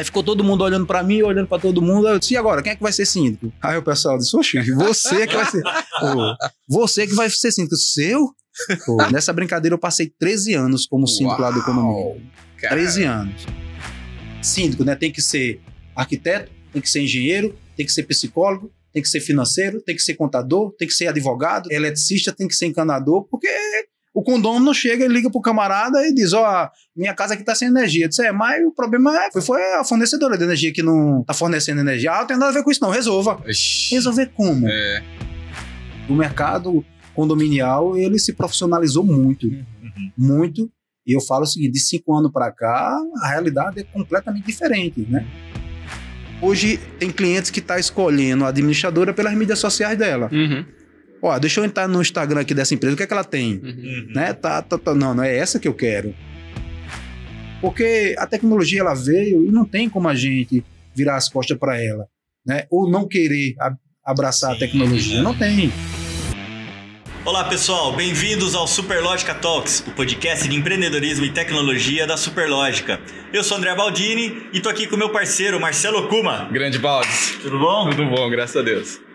Aí ficou todo mundo olhando pra mim, olhando pra todo mundo. Aí eu disse, e agora, quem é que vai ser síndico? Aí o pessoal disse, oxe, você que vai ser. Pô, você que vai ser síndico. Seu? Pô, nessa brincadeira eu passei 13 anos como síndico lá do condomínio. 13 anos. Síndico, né? Tem que ser arquiteto, tem que ser engenheiro, tem que ser psicólogo, tem que ser financeiro, tem que ser contador, tem que ser advogado, eletricista, tem que ser encanador, porque o condomínio não chega e liga pro camarada e diz: Ó, oh, minha casa aqui tá sem energia. Eu disse, é, mas o problema é, foi, foi a fornecedora de energia que não tá fornecendo energia. Ah, não tem nada a ver com isso, não. Resolva. Ixi. Resolver como? É. O mercado condominial, ele se profissionalizou muito. Uhum. Muito. E eu falo o seguinte: de cinco anos para cá, a realidade é completamente diferente, né? Hoje tem clientes que tá escolhendo a administradora pelas mídias sociais dela. Uhum. Ó, deixa eu entrar no Instagram aqui dessa empresa, o que é que ela tem? Uhum. Né? Tá, tá, tá, não, não é essa que eu quero. Porque a tecnologia ela veio e não tem como a gente virar as costas para ela, né? Ou não querer abraçar Sim, a tecnologia, é. não tem. Olá pessoal, bem-vindos ao Superlógica Talks, o podcast de empreendedorismo e tecnologia da Superlógica. Eu sou André Baldini e tô aqui com meu parceiro Marcelo Kuma. Grande Baldes. Tudo bom? Tudo bom, graças a Deus.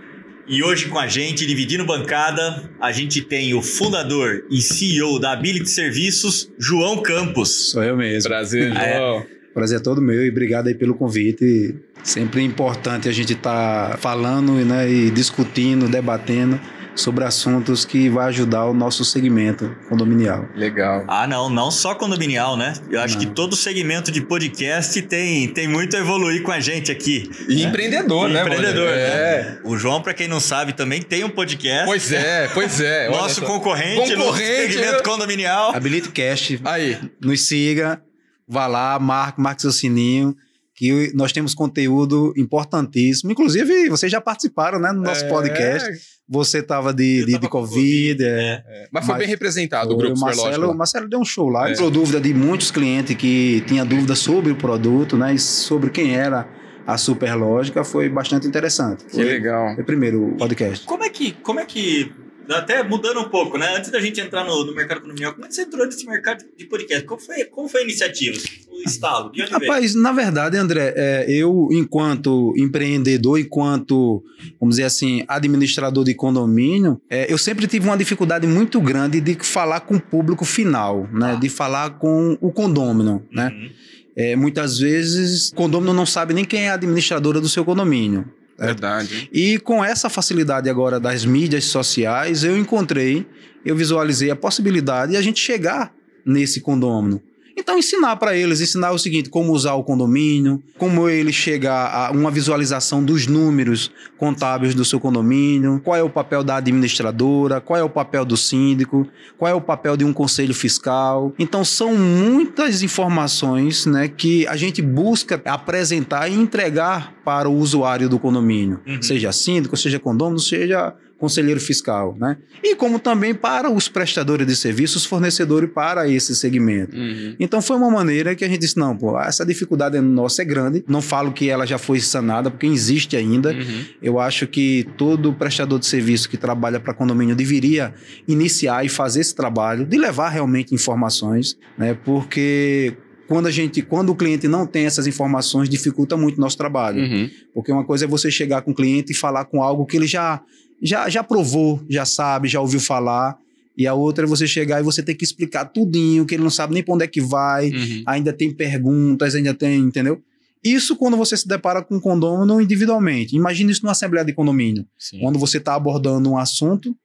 E hoje com a gente, dividindo bancada, a gente tem o fundador e CEO da Ability Serviços, João Campos. Sou eu mesmo. Prazer, João. É. Prazer é todo meu e obrigado aí pelo convite. Sempre é importante a gente estar tá falando né, e discutindo, debatendo sobre assuntos que vai ajudar o nosso segmento condominial. Legal. Ah, não, não só condominial, né? Eu acho não. que todo segmento de podcast tem, tem muito a evoluir com a gente aqui. E né? empreendedor, e né? Empreendedor, né? é. O João, para quem não sabe, também tem um podcast. Pois é, pois é. Nosso concorrente, concorrente no segmento condominial. Habilite Cast. Aí. Nos siga, vá lá, marque, marque seu sininho que nós temos conteúdo importantíssimo. Inclusive, vocês já participaram né, no nosso é... podcast. Você estava de, de, de, Covid. É. É. Mas foi mas, bem representado o grupo o Marcelo, o Marcelo deu um show lá. É. dúvida de muitos clientes que tinham dúvida sobre o produto né, e sobre quem era a Superlógica. Foi bastante interessante. Que foi, legal. Foi o primeiro podcast. Como é que, como é que até mudando um pouco, né? Antes da gente entrar no, no mercado econômico, como é que você entrou nesse mercado de podcast? Como foi, como foi a iniciativa? O estalo? De onde Rapaz, veio? na verdade, André, é, eu, enquanto empreendedor, enquanto, vamos dizer assim, administrador de condomínio, é, eu sempre tive uma dificuldade muito grande de falar com o público final, né? Ah. De falar com o condômino, né? Uhum. É, muitas vezes, o condômino não sabe nem quem é a administradora do seu condomínio. Verdade. E com essa facilidade agora das mídias sociais, eu encontrei, eu visualizei a possibilidade de a gente chegar nesse condômino. Então, ensinar para eles, ensinar o seguinte: como usar o condomínio, como ele chegar a uma visualização dos números contábeis do seu condomínio, qual é o papel da administradora, qual é o papel do síndico, qual é o papel de um conselho fiscal. Então, são muitas informações né, que a gente busca apresentar e entregar para o usuário do condomínio, uhum. seja síndico, seja condomínio, seja conselheiro fiscal, né? E como também para os prestadores de serviços, fornecedores para esse segmento. Uhum. Então foi uma maneira que a gente disse, não, pô, essa dificuldade nossa é grande, não falo que ela já foi sanada, porque existe ainda. Uhum. Eu acho que todo prestador de serviço que trabalha para condomínio deveria iniciar e fazer esse trabalho de levar realmente informações, né? Porque quando a gente, quando o cliente não tem essas informações, dificulta muito o nosso trabalho. Uhum. Porque uma coisa é você chegar com o cliente e falar com algo que ele já já, já provou, já sabe, já ouviu falar. E a outra é você chegar e você ter que explicar tudinho, que ele não sabe nem para onde é que vai, uhum. ainda tem perguntas, ainda tem, entendeu? Isso quando você se depara com um condomínio individualmente. Imagina isso numa assembleia de condomínio. Sim. Quando você está abordando um assunto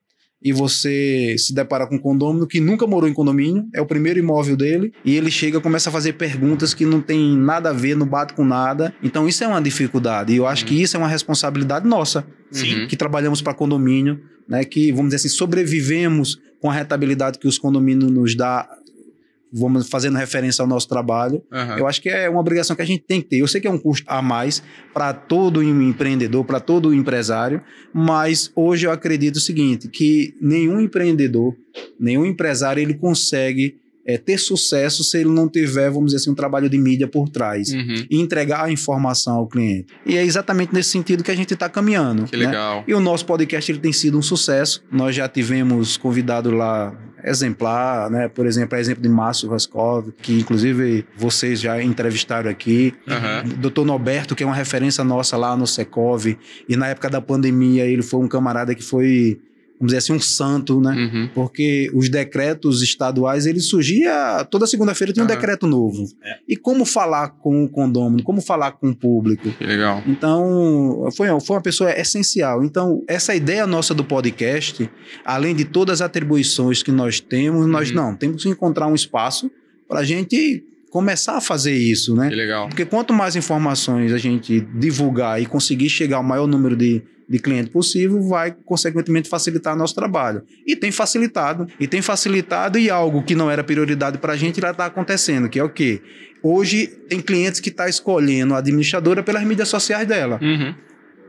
e você se depara com um condomínio que nunca morou em condomínio, é o primeiro imóvel dele, e ele chega começa a fazer perguntas que não tem nada a ver, não bate com nada. Então isso é uma dificuldade. E eu acho uhum. que isso é uma responsabilidade nossa, Sim. que trabalhamos para condomínio, né, que vamos dizer assim, sobrevivemos com a rentabilidade que os condomínios nos dá vamos fazendo referência ao nosso trabalho. Uhum. Eu acho que é uma obrigação que a gente tem que ter. Eu sei que é um custo a mais para todo empreendedor, para todo empresário, mas hoje eu acredito o seguinte, que nenhum empreendedor, nenhum empresário ele consegue é, ter sucesso se ele não tiver, vamos dizer assim, um trabalho de mídia por trás uhum. e entregar a informação ao cliente. E é exatamente nesse sentido que a gente está caminhando. Que né? legal. E o nosso podcast ele tem sido um sucesso. Nós já tivemos convidado lá exemplar, né? Por exemplo, é exemplo de Márcio Roscov, que inclusive vocês já entrevistaram aqui. Uhum. Doutor Norberto, que é uma referência nossa lá no Secov, e na época da pandemia ele foi um camarada que foi vamos dizer assim, um santo, né? Uhum. Porque os decretos estaduais, ele surgia, toda segunda-feira tinha um decreto novo. É. E como falar com o condômino, como falar com o público. Legal. Então, foi, foi uma pessoa essencial. Então, essa ideia nossa do podcast, além de todas as atribuições que nós temos, uhum. nós não, temos que encontrar um espaço para a gente começar a fazer isso, né? Que legal. Porque quanto mais informações a gente divulgar e conseguir chegar ao maior número de de cliente possível, vai, consequentemente, facilitar nosso trabalho. E tem facilitado. E tem facilitado e algo que não era prioridade para a gente já está acontecendo, que é o quê? Hoje tem clientes que estão tá escolhendo a administradora pelas mídias sociais dela. Uhum.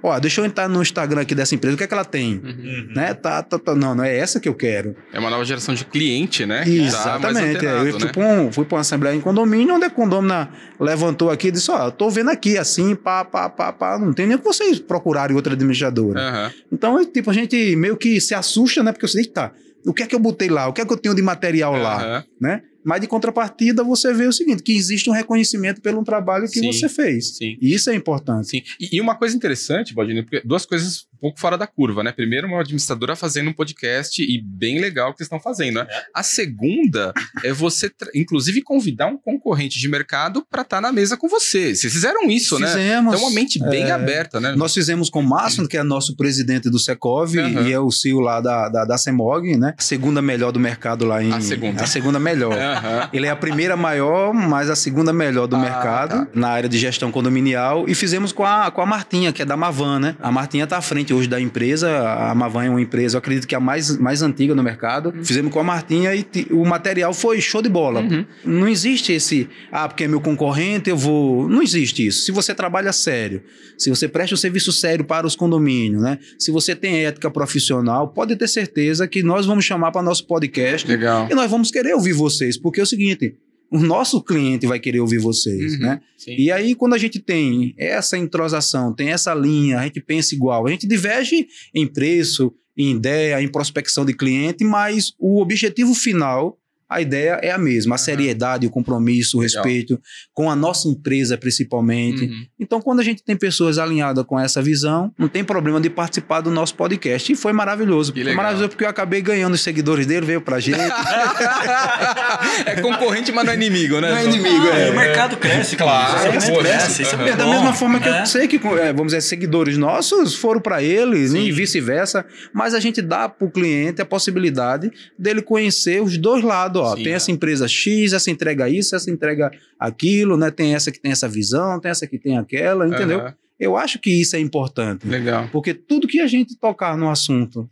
Ó, deixa eu entrar no Instagram aqui dessa empresa, o que é que ela tem? Uhum. Né? Tá, tá, tá, não, não é essa que eu quero. É uma nova geração de cliente, né? Exatamente. Tá antenado, eu fui, né? para um, fui para uma assembleia em condomínio, onde a condomina levantou aqui e disse, ó, eu tô vendo aqui assim, pá, pá, pá, pá, não tem nem que vocês procurarem outra administradora. Uhum. Então, tipo, a gente meio que se assusta, né? Porque eu sei, tá, o que é que eu botei lá? O que é que eu tenho de material uhum. lá? Né? Mas de contrapartida, você vê o seguinte: que existe um reconhecimento pelo trabalho que sim, você fez. Sim. E isso é importante. Sim. E, e uma coisa interessante, Baldini, porque duas coisas pouco fora da curva, né? Primeiro, uma administradora fazendo um podcast e bem legal que vocês estão fazendo, né? É. A segunda é você, inclusive, convidar um concorrente de mercado para estar tá na mesa com você. Vocês fizeram isso, fizemos, né? Fizemos. Então, uma mente bem é, aberta, né? Nós fizemos com o Márcio, que é nosso presidente do Secov uhum. e é o CEO lá da, da, da CEMOG, né? A segunda melhor do mercado lá em. A segunda. A segunda melhor. Uhum. Ele é a primeira maior, mas a segunda melhor do ah, mercado tá. na área de gestão condominial. E fizemos com a, com a Martinha, que é da Mavan, né? A Martinha está à frente hoje da empresa. A Mavan é uma empresa, eu acredito que é a mais, mais antiga no mercado. Uhum. Fizemos com a Martinha e o material foi show de bola. Uhum. Não existe esse, ah, porque é meu concorrente, eu vou. Não existe isso. Se você trabalha sério, se você presta um serviço sério para os condomínios, né? Se você tem ética profissional, pode ter certeza que nós vamos chamar para nosso podcast. Legal. E nós vamos querer ouvir vocês, porque é o seguinte, o nosso cliente vai querer ouvir vocês, uhum, né? Sim. E aí, quando a gente tem essa entrosação, tem essa linha, a gente pensa igual, a gente diverge em preço, em ideia, em prospecção de cliente, mas o objetivo final a ideia é a mesma, a seriedade, o compromisso, o Legal. respeito com a nossa empresa principalmente. Uhum. Então, quando a gente tem pessoas alinhadas com essa visão, não tem problema de participar do nosso podcast. E foi maravilhoso. Foi maravilhoso porque eu acabei ganhando os seguidores dele, veio pra gente. é concorrente, mas não é inimigo, né? Não é inimigo, ah, é. O mercado cresce, claro. Isso é, cresce, isso é, é da mesma forma que é. eu sei que, é, vamos dizer, seguidores nossos foram para eles Sim. e vice-versa, mas a gente dá para o cliente a possibilidade dele conhecer os dois lados ó, Sim, tem é. essa empresa X, essa entrega isso, essa entrega aquilo, né? Tem essa que tem essa visão, tem essa que tem aquela, entendeu? Uhum. Eu acho que isso é importante. Legal. Porque tudo que a gente tocar no assunto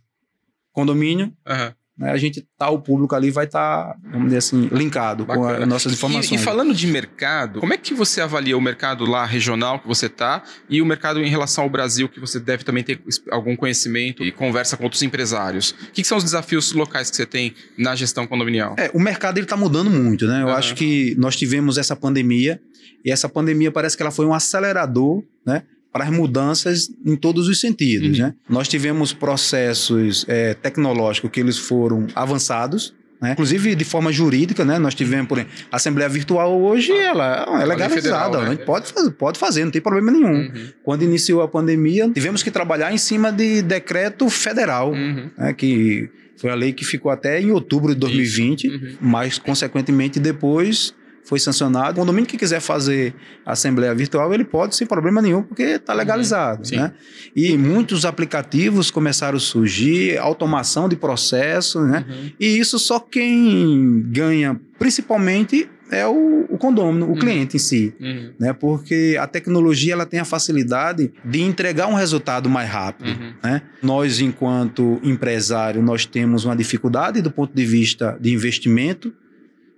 condomínio, uhum né, a gente tá, o público ali vai estar, tá, vamos dizer assim, linkado Bacana. com as nossas informações. E, e, falando de mercado, como é que você avalia o mercado lá regional que você tá e o mercado em relação ao Brasil, que você deve também ter algum conhecimento e conversa com outros empresários? O que, que são os desafios locais que você tem na gestão condominial? É, o mercado ele tá mudando muito, né? Eu uhum. acho que nós tivemos essa pandemia e essa pandemia parece que ela foi um acelerador, né? Para as mudanças em todos os sentidos. Uhum. Né? Nós tivemos processos é, tecnológicos que eles foram avançados, né? Inclusive de forma jurídica, né? Nós tivemos, por exemplo, a Assembleia Virtual hoje ela é legalizada, federal, né? a gente pode fazer, pode fazer, não tem problema nenhum. Uhum. Quando iniciou a pandemia, tivemos que trabalhar em cima de decreto federal, uhum. né? que foi a lei que ficou até em outubro de 2020, uhum. mas consequentemente depois foi sancionado. O condomínio que quiser fazer assembleia virtual, ele pode sem problema nenhum, porque está uhum. legalizado. Uhum, né? E muitos aplicativos começaram a surgir, automação de processos, né? Uhum. E isso só quem ganha, principalmente, é o, o condômino, o uhum. cliente em si, uhum. né? Porque a tecnologia ela tem a facilidade de entregar um resultado mais rápido, uhum. né? Nós, enquanto empresário, nós temos uma dificuldade do ponto de vista de investimento,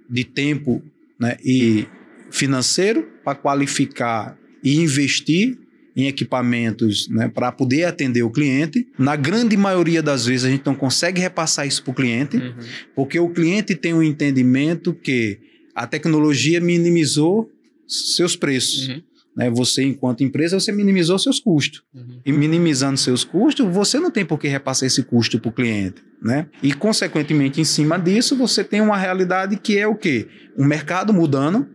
de tempo né, e financeiro para qualificar e investir em equipamentos né, para poder atender o cliente. Na grande maioria das vezes a gente não consegue repassar isso para o cliente, uhum. porque o cliente tem um entendimento que a tecnologia minimizou seus preços. Uhum. Né? Você, enquanto empresa, você minimizou seus custos. Uhum. E minimizando seus custos, você não tem por que repassar esse custo para o cliente. Né? E, consequentemente, em cima disso, você tem uma realidade que é o quê? O mercado mudando,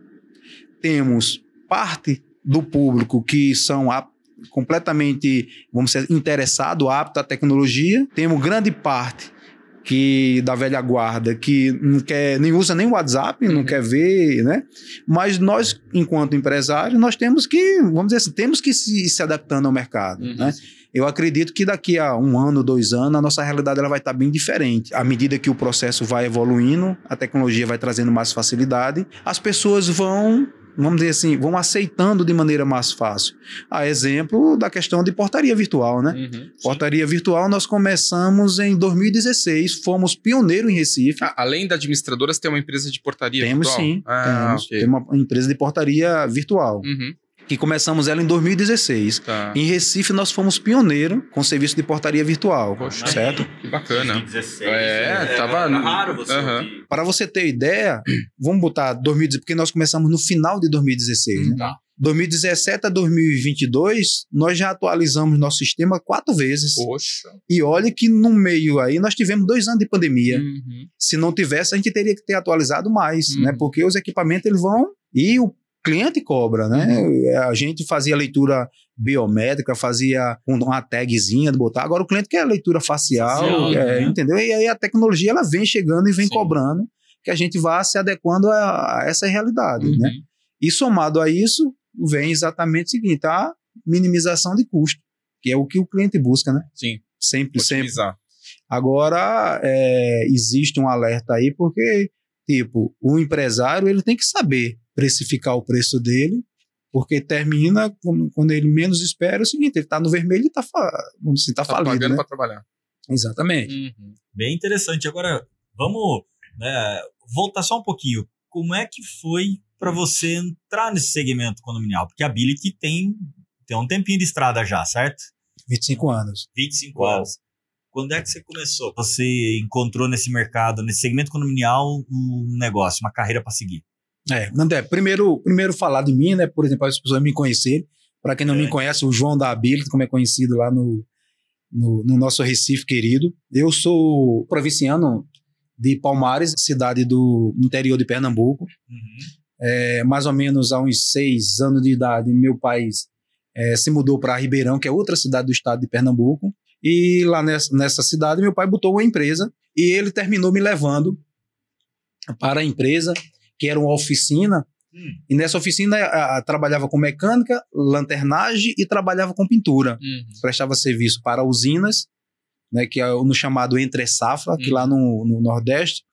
temos parte do público que são a, completamente, vamos dizer, interessado, apto à tecnologia, temos grande parte que da velha guarda que não quer nem usa nem o WhatsApp, Uhum. não quer ver, né? Mas nós, enquanto empresários, nós temos que, vamos dizer assim, temos que se, se adaptando ao mercado, Uhum. né? Eu acredito que daqui a um ano, dois anos, a nossa realidade ela vai estar bem diferente. À medida que o processo vai evoluindo, a tecnologia vai trazendo mais facilidade, as pessoas vão, vamos dizer assim, vão aceitando de maneira mais fácil. A exemplo da questão de portaria virtual, né? Uhum. Portaria virtual nós começamos em 2016, fomos pioneiro em Recife. Ah, além da administradora, você tem uma empresa de portaria temos virtual? sim, Ah, temos. ok. Tem uma empresa de portaria virtual, Uhum. Que começamos ela em 2016. Tá. Em Recife nós fomos pioneiro com serviço de portaria virtual, Poxa. certo? Que bacana. 2016. É, tava- era raro você ouvir. Para você ter ideia, vamos botar 2016, porque nós começamos no final de 2016, né? Tá. 2017 a 2022, nós já atualizamos nosso sistema quatro vezes. Poxa. E olha que no meio aí nós tivemos dois anos de pandemia. Uhum. Se não tivesse, a gente teria que ter atualizado mais, Uhum. né? Porque os equipamentos eles vão e o cliente cobra, né? A gente fazia leitura biométrica, fazia um- uma tagzinha de botar. Agora o cliente quer leitura facial, Facial, é, né? entendeu? E aí a tecnologia ela vem chegando e vem Sim. cobrando que a gente vá se adequando a, a essa realidade, Uhum. né? E somado a isso, vem exatamente o seguinte, a minimização de custo, que é o que o cliente busca, né? Sim, Sempre, sempre. Agora, é, existe um alerta aí, porque, tipo, o empresário ele tem que saber precificar o preço dele, porque termina quando, quando ele menos espera é o seguinte, ele está no vermelho e está dizer, tá Tá falido, pagando né? pra trabalhar. Exatamente. Uhum. Bem interessante. Agora, vamos né, voltar só um pouquinho. Como é que foi para você entrar nesse segmento condominial? Porque a Ability tem, tem um tempinho de estrada já, certo? 25 anos. 25 Uau. anos. Quando é que você começou? Você encontrou nesse mercado, nesse segmento condominial, um negócio, uma carreira para seguir? É, André, primeiro, primeiro falar de mim, né? Por exemplo, as pessoas me conhecerem. Para quem não É. me conhece, o João da Ability, como é conhecido lá no, no, no nosso Recife querido. Eu sou provinciano de Palmares, cidade do interior de Pernambuco. É, mais ou menos há uns seis anos de idade, meu pai é, se mudou para Ribeirão, que é outra cidade do estado de Pernambuco. E lá nessa, nessa cidade, meu pai botou uma empresa e ele terminou me levando para a empresa, que era uma oficina. Hum. E nessa oficina a, a, trabalhava com mecânica, lanternagem e trabalhava com pintura. Uhum. Prestava serviço para usinas, né, que é no chamado Entre Safra, que Uhum. lá no, no Nordeste,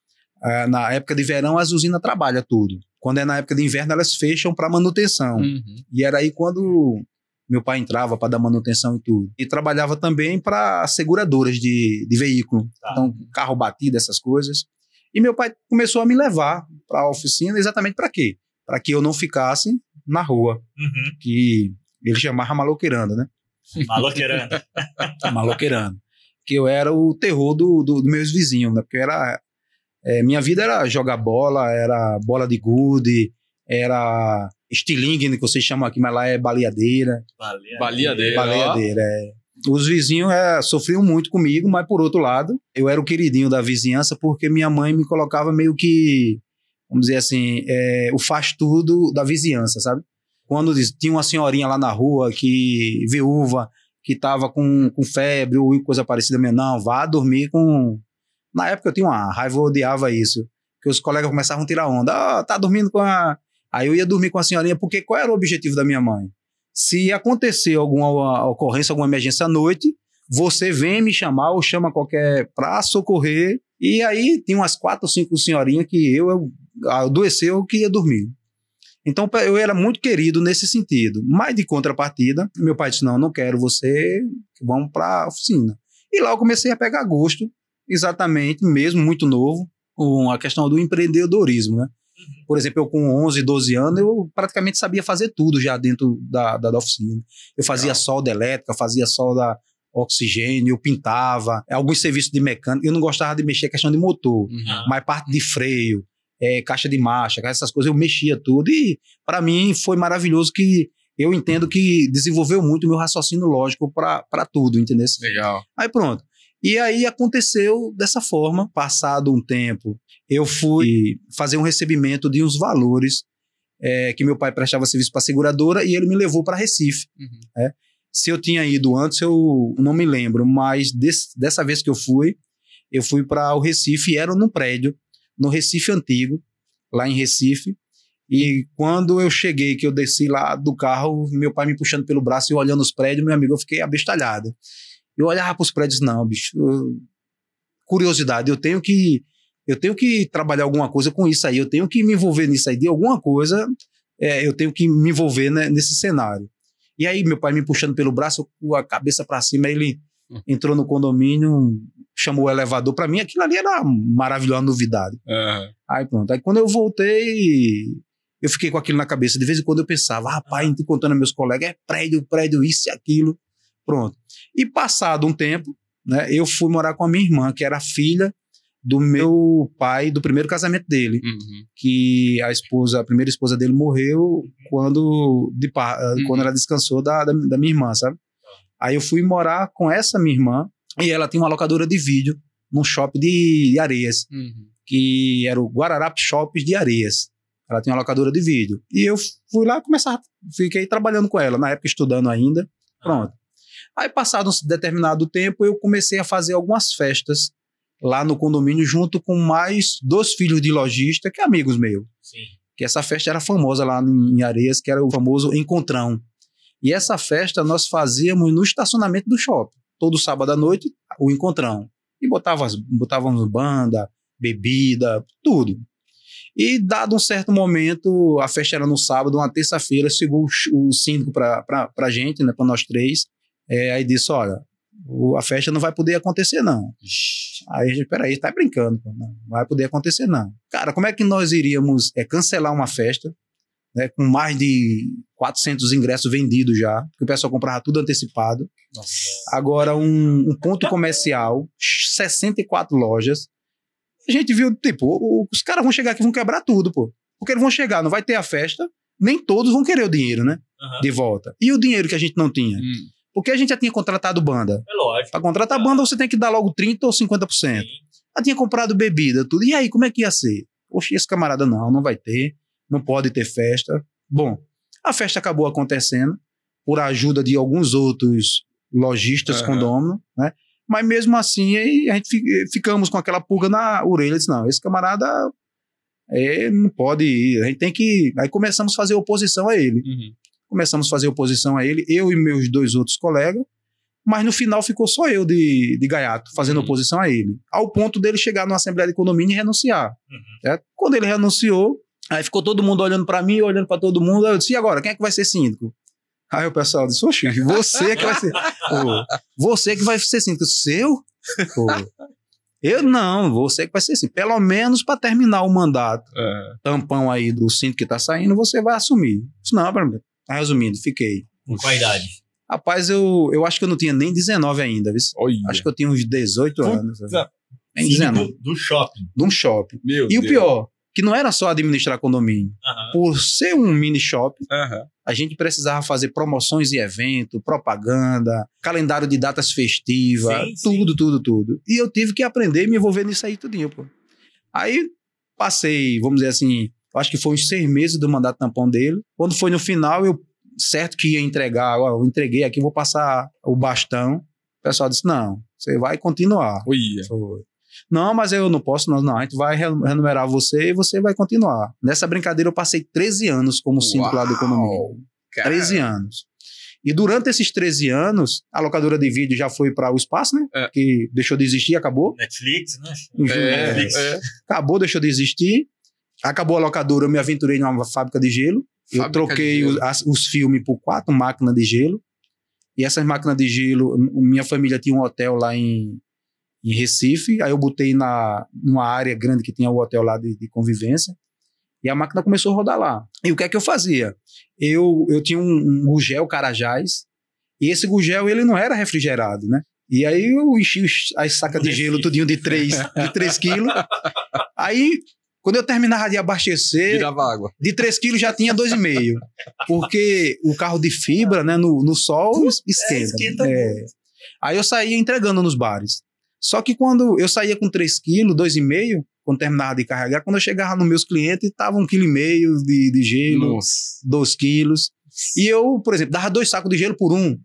ah, na época de verão, as usinas trabalham tudo. Quando é na época de inverno, elas fecham para manutenção. Uhum. E era aí quando meu pai entrava para dar manutenção e tudo. E trabalhava também para seguradoras de, de veículo. Tá. Então, carro batido, essas coisas. E meu pai começou a me levar para a oficina exatamente para quê? Para que eu não ficasse na rua, Uhum. que ele chamava maloqueirando, né? Maloqueirando. maloqueirando. Que eu era o terror do, do, do meus vizinhos, né? Porque era. é, minha vida era jogar bola, era bola de gude, era estilingue, que vocês chamam aqui, mas lá é baleadeira. Baleadeira. Baleadeira. Baleadeira, é. Os vizinhos é, sofriam muito comigo, mas por outro lado, eu era o queridinho da vizinhança porque minha mãe me colocava meio que, vamos dizer assim, é, o faz tudo da vizinhança, sabe? Quando tinha uma senhorinha lá na rua que viúva, que estava com, com febre ou coisa parecida, meu, não, vá dormir com. Na época eu tinha uma raiva, eu odiava isso. Que os colegas começavam a tirar onda. Ah, tá dormindo com a. Aí eu ia dormir com a senhorinha, porque qual era o objetivo da minha mãe? Se acontecer alguma ocorrência, alguma emergência à noite, você vem me chamar ou chama qualquer pra socorrer. E aí tinha umas quatro ou cinco senhorinhas que eu, eu adoeceu que ia dormir. Então eu era muito querido nesse sentido. Mas de contrapartida, meu pai disse: não, não quero você, vamos para a oficina. E lá eu comecei a pegar gosto, exatamente, mesmo muito novo, com a questão do empreendedorismo, né? Por exemplo, eu com 11, 12 anos, eu praticamente sabia fazer tudo já dentro da, da, da oficina. Eu fazia Legal. solda elétrica, fazia solda oxigênio, eu pintava, alguns serviços de mecânica. Eu não gostava de mexer questão de motor, Uhum. mas parte de freio, é, caixa de marcha, essas coisas, eu mexia tudo. E para mim foi maravilhoso que eu entendo que desenvolveu muito o meu raciocínio lógico para tudo, entendeu? Legal. Aí pronto. E aí aconteceu dessa forma, passado um tempo, eu fui fazer um recebimento de uns valores é, que meu pai prestava serviço para a seguradora e ele me levou para Recife. Uhum. É. Se eu tinha ido antes, eu não me lembro, mas desse, dessa vez que eu fui, eu fui para o Recife e era num prédio, no Recife Antigo, lá em Recife. E quando eu cheguei, que eu desci lá do carro, meu pai me puxando pelo braço e olhando os prédios, meu amigo, eu fiquei abestalhado. Eu olhava para os prédios, não, bicho. eu- curiosidade, eu tenho que eu tenho que trabalhar alguma coisa com isso aí, eu tenho que me envolver nisso aí, de alguma coisa, é, eu tenho que me envolver né, nesse cenário. E aí, meu pai me puxando pelo braço, com a cabeça para cima, ele entrou no condomínio, chamou o elevador para mim, aquilo ali era uma maravilhosa novidade. Aham. Aí pronto. Aí quando eu voltei, eu fiquei com aquilo na cabeça. De vez em quando eu pensava, rapaz, contando a meus colegas, é prédio, prédio, isso e aquilo. Pronto. E passado um tempo, né, eu fui morar com a minha irmã, que era filha do meu pai, do primeiro casamento dele. Uhum. Que a esposa, a primeira esposa dele morreu quando, de, eh, Uhum. quando ela descansou da, da, da minha irmã, sabe? Aí eu fui morar com essa minha irmã e ela tinha uma locadora de vídeo num shopping de, de areias Uhum. que era o Guararapes Shops de Areias. Ela tinha uma locadora de vídeo. E eu fui lá começar, fiquei trabalhando com ela, na época estudando ainda. Pronto. Aí, passado um determinado tempo, eu comecei a fazer algumas festas lá no condomínio, junto com mais dois filhos de lojista, que é amigos meus. Sim. Que essa festa era famosa lá em Areias, que era o famoso Encontrão. E essa festa nós fazíamos no estacionamento do shopping. Todo sábado à noite, o Encontrão. E botávamos, botávamos banda, bebida, tudo. E dado um certo momento, a festa era no sábado, uma terça-feira, chegou o, síndico para a gente, né, para nós três. É, aí disse: Olha, a festa não vai poder acontecer, não. Aí a gente, peraí, tá brincando, não vai poder acontecer, não. Cara, como é que nós iríamos é, cancelar uma festa, né, com mais de 400 ingressos vendidos já, porque o pessoal comprava tudo antecipado. Nossa. Agora, um, um ponto comercial, 64 lojas. A gente viu, tipo, os caras vão chegar aqui e vão quebrar tudo, pô. Porque eles vão chegar, não vai ter a festa, nem todos vão querer o dinheiro, né? Aham. De volta. E o dinheiro que a gente não tinha? Hum. Porque a gente já tinha contratado banda. É lógico. Para contratar banda, você tem que dar logo 30% ou 50%. Sim. Já tinha comprado bebida, tudo. E aí, como é que ia ser? Poxa, esse camarada não, não vai ter, não pode ter festa. Bom, a festa acabou acontecendo por ajuda de alguns outros lojistas condômino, né? Mas mesmo assim, aí a gente fi- ficamos com aquela pulga na orelha. Disse, não, esse camarada é, não pode ir. A gente tem que. Aí começamos a fazer oposição a ele Uhum. Começamos a fazer oposição a ele, eu e meus dois outros colegas, mas no final ficou só eu de, de gaiato fazendo Uhum. oposição a ele, ao ponto dele chegar numa Assembleia de Condomínio e renunciar. Uhum. Quando ele renunciou, aí ficou todo mundo olhando para mim, olhando para todo mundo, aí eu disse, e agora, quem é que vai ser síndico? Aí o pessoal disse, oxe, você que vai ser, Pô, você que vai ser síndico, seu? Pô, eu não, você que vai ser síndico, pelo menos para terminar o mandato É. tampão aí do cinto que tá saindo, você vai assumir. Isso não. Tá resumindo, fiquei. Com qual idade? Rapaz, eu, eu acho que eu não tinha nem 19 ainda, viu? Olha. Acho que eu tinha uns 18 Puta. anos. Nem Sim, 19. do, do shopping. De um shopping. Meu E o Deus. pior, que não era só administrar condomínio. Por ser um mini shopping, a gente precisava fazer promoções e eventos, propaganda, calendário de datas festivas, Sim, tudo, tudo, tudo. E eu tive que aprender e me envolver nisso aí tudinho, pô. Aí passei, vamos dizer assim, acho que foi uns seis meses do mandato tampão dele. Quando foi no final, eu certo que ia entregar, ó, eu entreguei aqui, vou passar o bastão. O pessoal disse, não, você vai continuar. Foi. Não, mas eu não posso, não, não. A gente vai re- renumerar você e você vai continuar. Nessa brincadeira, eu passei 13 anos como síndico lá do condomínio. Cara. 13 anos. E durante esses 13 anos, a locadora de vídeo já foi para o espaço, né? É. Que deixou de existir, acabou. Netflix, né? É, Netflix. é. Acabou, deixou de existir. Acabou a locadora, eu me aventurei numa fábrica de gelo. eu Fábrica troquei os, gelo. as- os filmes por quatro máquinas de gelo. E essas máquinas de gelo, minha família tinha um hotel lá em, em Recife. Aí eu botei na, numa área grande que tinha o hotel lá de, de convivência. E a máquina começou a rodar lá. E o que é que eu fazia? Eu, eu tinha um, um gugel Carajás. E esse gugel, ele não era refrigerado, né? E aí eu enchi os- as sacas de gelo tudinho de 3 de três quilos. Aí Quando eu terminava de abastecer, Virava água. de 3 quilos já tinha 2,5. Porque o carro de fibra, né, no, no sol esquenta. esquenta É. Aí eu saía entregando nos bares. Só que quando eu saía com 3 quilos, 2,5, quando terminava de carregar, quando eu chegava nos meus clientes, tava 1,5 kg de, de gelo, Nossa. 2 quilos. E eu, por exemplo, dava dois sacos de gelo por um.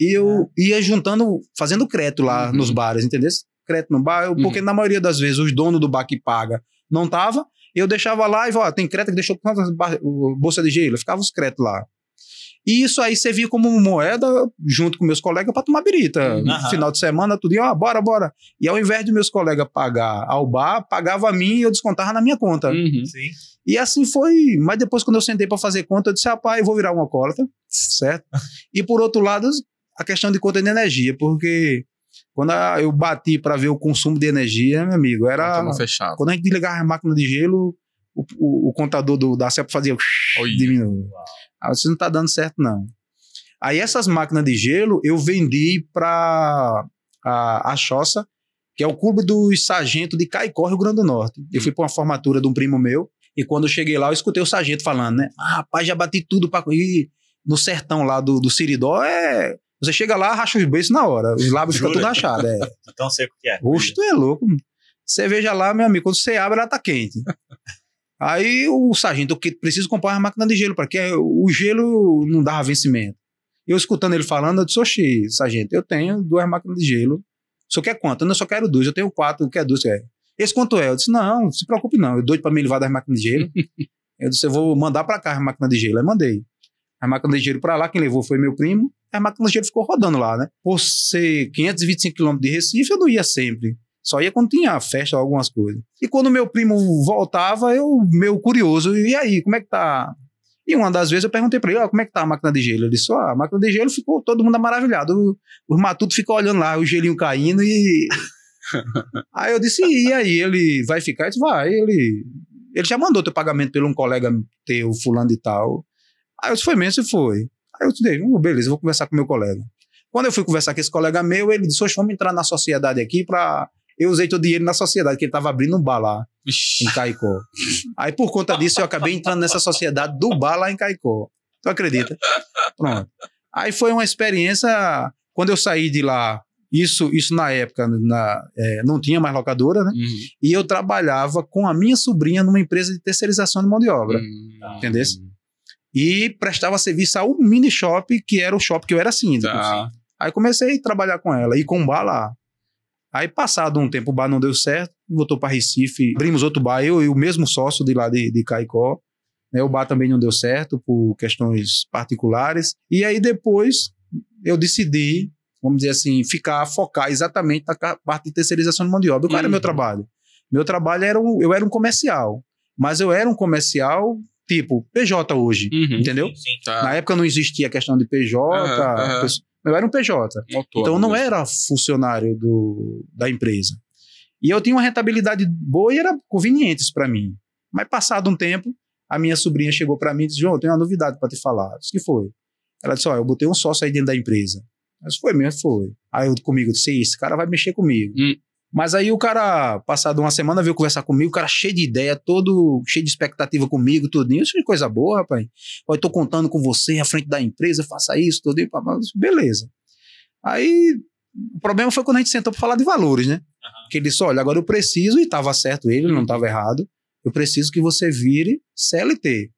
E eu ia juntando, fazendo crédito lá Uhum. nos bares, entendeu? Crédito no bar, eu- porque na maioria das vezes os donos do bar que paga não tava, eu deixava lá e ó, tem crédito que deixou bolsa de gelo? Ficava os créditos lá. E isso aí servia como moeda junto com meus colegas para tomar birita. Uhum. No Aham. final de semana, tudo, ó, bora, bora. E ao invés de meus colegas pagar ao bar, pagava a mim e eu descontava na minha conta. Uhum. Sim. E assim foi. Mas depois, quando eu sentei para fazer conta, eu disse, rapaz, eu vou virar um alcoólatra, certo? e por outro lado, a questão de conta de energia, porque quando eu bati para ver o consumo de energia, meu amigo, era. Fechado. Quando a gente desligava a máquina de gelo, o, o- o contador do, da CEP fazia. Diminuiu. Aí você não tá dando certo, não. Aí essas máquinas de gelo eu vendi para a, a Choça, que é o clube dos sargentos de Caicó, Rio Grande do Norte. Eu fui para uma formatura de um primo meu, e quando eu cheguei lá, eu escutei o sargento falando, né? Ah, rapaz, já bati tudo para ir no sertão lá do, do Siridó, é... Você chega lá, racha os beiços na hora. Os lábios ficam tudo rachados. É. Então seco que é. Oxe, tu é louco. Cerveja lá, meu amigo, quando você abre, ela tá quente. Aí o sargento, eu que- preciso comprar uma máquina de gelo, porque o gelo não dava vencimento. Eu escutando ele falando, eu disse, oxi, sargento, eu tenho duas máquinas de gelo. O senhor quer quanto? Eu não só quero duas, eu tenho quatro, quer duas, quer. Esse quanto é? Eu disse, não, se preocupe não, eu doido pra me levar das máquinas de gelo. eu disse, eu vou mandar pra cá a máquina de gelo. Aí mandei. A máquina de gelo pra lá, quem levou foi meu primo. A máquina de gelo ficou rodando lá, né? Por ser 525 km de Recife, eu não ia sempre. Só ia quando tinha festa ou algumas coisas. E quando meu primo voltava, eu, meio curioso, e aí, como é que tá? E uma das vezes eu perguntei pra ele, ó, como é que tá a máquina de gelo? Ele disse, ó, a máquina de gelo ficou todo mundo maravilhado. Os matutos ficam olhando lá, o gelinho caindo e... aí eu disse, e aí, ele vai ficar? Ele disse, vai, ele... Ele já mandou teu pagamento pelo um colega teu, fulano e tal. Aí eu disse, foi mesmo, se foi. Aí eu disse, "Hum, beleza, vou conversar com meu colega. Quando eu fui conversar com esse colega meu, ele disse, hoje vamos entrar na sociedade aqui pra... Eu usei todo o dinheiro na sociedade, que ele tava abrindo um bar lá Ixi. em Caicó. Aí, por conta disso, eu acabei entrando nessa sociedade do bar lá em Caicó. Tu acredita? Pronto. Aí foi uma experiência. Quando eu saí de lá, isso, isso na época na, é, não tinha mais locadora, né? Uhum. E eu trabalhava com a minha sobrinha numa empresa de terceirização de mão de obra. Hum. Entendeu? E prestava serviço ao mini shop, que era o shop que eu era síndico. Tá. Aí comecei a trabalhar com ela e com o bar lá. Aí, passado um tempo, o bar não deu certo, voltou para Recife, abrimos outro bar, eu e o mesmo sócio de lá de, de Caicó. Né, o bar também não deu certo por questões particulares. E aí, depois, eu decidi, vamos dizer assim, ficar, focar exatamente na parte de terceirização de mão de obra. Qual era Uhum. meu trabalho? Meu trabalho era um, eu era um comercial, mas eu era um comercial tipo PJ hoje, Uhum. entendeu? Sim, sim. Tá. Na época não existia a questão de PJ, aham. pesso- eu era um PJ. Autônomo Então não mesmo. era funcionário do, da empresa. E eu tinha uma rentabilidade boa e era conveniente isso para mim. Mas passado um tempo, a minha sobrinha chegou para mim e disse: João, eu tenho uma novidade para te falar. Eu disse que foi. Ela disse: Ó, eu botei um sócio aí dentro da empresa. Disse: Foi mesmo, foi. Aí eu comigo disse: Esse cara vai mexer comigo. Hum. Mas aí o cara, passado uma semana, veio conversar comigo, o cara cheio de ideia, todo cheio de expectativa comigo, tudinho. Isso é coisa boa, rapaz. Eu tô contando com você à frente da empresa, faça isso, tudo. Eu disse, Beleza. Aí o problema foi quando a gente sentou para falar de valores, né? Que ele disse: olha, agora eu preciso, e estava certo ele, não estava errado, eu preciso que você vire CLT.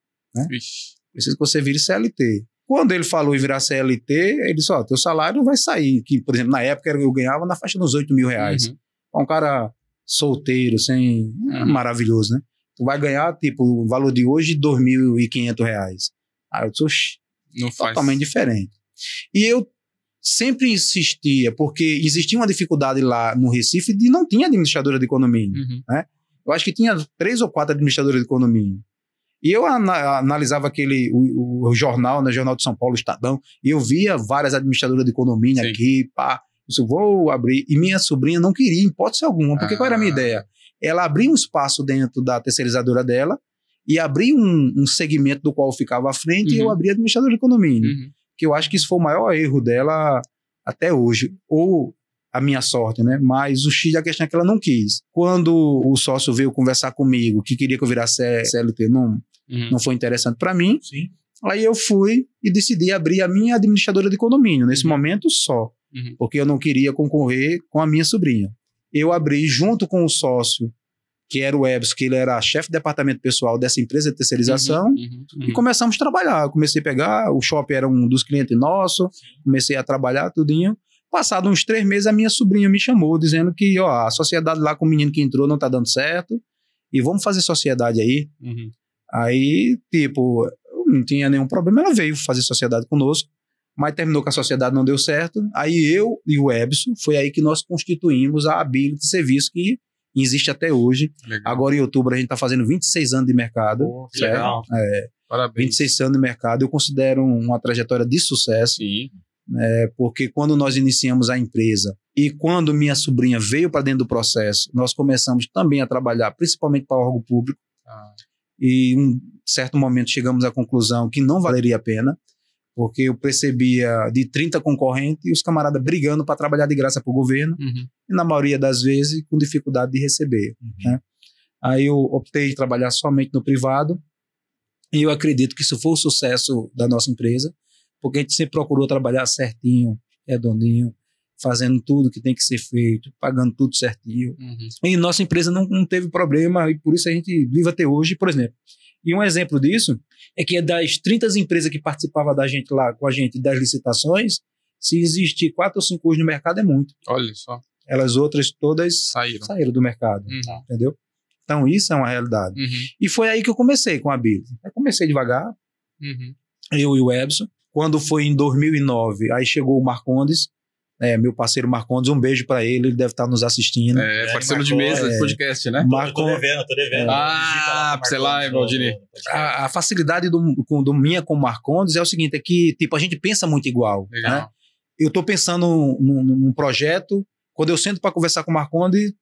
Ixi. Preciso que você vire CLT. Quando ele falou em virar CLT, ele disse: ó, teu salário vai sair. Que, por exemplo, na época eu ganhava na faixa dos 8 mil reais. Uhum. Um cara solteiro, sem. é maravilhoso, né? Tu vai ganhar, tipo, o valor de hoje, 2.500 reais. Aí eu disse, "Oxi, Não faz. totalmente diferente. E eu sempre insistia, porque existia uma dificuldade lá no Recife de não tinha administradora de condomínio. Uhum. Eu acho que tinha três ou quatro administradoras de condomínio. E eu ana- analisava aquele o, o jornal, né, Jornal de São Paulo, Estadão, e eu via várias administradoras de condomínio Sim. aqui, pá, isso vou abrir. E minha sobrinha não queria, em hipótese alguma, porque qual era a minha Ah. ideia? Ela abria um espaço dentro da terceirizadora dela e abria um, um segmento do qual eu ficava à frente e eu Uhum. abria administradora de condomínio Uhum. que eu acho que isso foi o maior erro dela até hoje. Ou a minha sorte, né? Mas o X, a questão é que ela não quis. Quando o sócio veio conversar comigo, que queria que eu virasse CLT, não, Uhum. não foi interessante para mim. Sim. Aí eu fui e decidi abrir a minha administradora de condomínio, nesse Uhum. momento só, Uhum. porque eu não queria concorrer com a minha sobrinha. Eu abri junto com o sócio, que era o Ebs, que ele era chefe de departamento pessoal dessa empresa de terceirização, Uhum. Uhum. e começamos a trabalhar. Eu comecei a pegar, o shopping era um dos clientes nossos, comecei a trabalhar tudinho. Passado uns três meses, a minha sobrinha me chamou, dizendo que ó, a sociedade lá com o menino que entrou não tá dando certo, e vamos fazer sociedade aí. Uhum. Aí, tipo, eu não tinha nenhum problema, ela veio fazer sociedade conosco, mas terminou que a sociedade não deu certo. Aí eu e o Ebson, foi aí que nós constituímos a Ability Serviço, que existe até hoje. Legal. Agora em outubro a gente está fazendo 26 anos de mercado. Pô, certo? legal. Parabéns. 26 anos de mercado, eu considero uma trajetória de sucesso, Sim. é, porque quando nós iniciamos a empresa e quando minha sobrinha veio para dentro do processo, nós começamos também a trabalhar, principalmente para órgão público, Ah, e em um certo momento chegamos à conclusão que não valeria a pena, porque eu percebia de 30 concorrentes e os camaradas brigando para trabalhar de graça para o governo, uhum. e na maioria das vezes com dificuldade de receber. Uhum. Aí eu optei em trabalhar somente no privado, e eu acredito que isso foi o sucesso da nossa empresa, porque a gente sempre procurou trabalhar certinho, redondinho, fazendo tudo que tem que ser feito, pagando tudo certinho. Uhum. E nossa empresa não, não teve problema, e por isso a gente vive até hoje, por exemplo. E um exemplo disso é que das 30 empresas que participavam da gente lá, com a gente, das licitações, se existir quatro ou cinco hoje no mercado é muito. Olha só. Elas outras todas Saíram. saíram do mercado, Uhum. entendeu? Então isso é uma realidade. Uhum. E foi aí que eu comecei com a Ability. Eu comecei devagar, Uhum. eu e o Ebson. Quando foi em 2009, aí chegou o Marcondes, é, meu parceiro Marcondes, um beijo para ele, ele deve estar nos assistindo. É, É, parceiro de marcou, mesa é. de podcast, né? Eu tô Marcon- devendo, tô devendo. Ah, Digita lá Valdini. a, a facilidade do, com- do minha com o Marcondes é o seguinte, é que tipo, a gente pensa muito igual. Legal. Né? Eu tô pensando num, num- num projeto, quando eu sento para conversar com o Marcondes,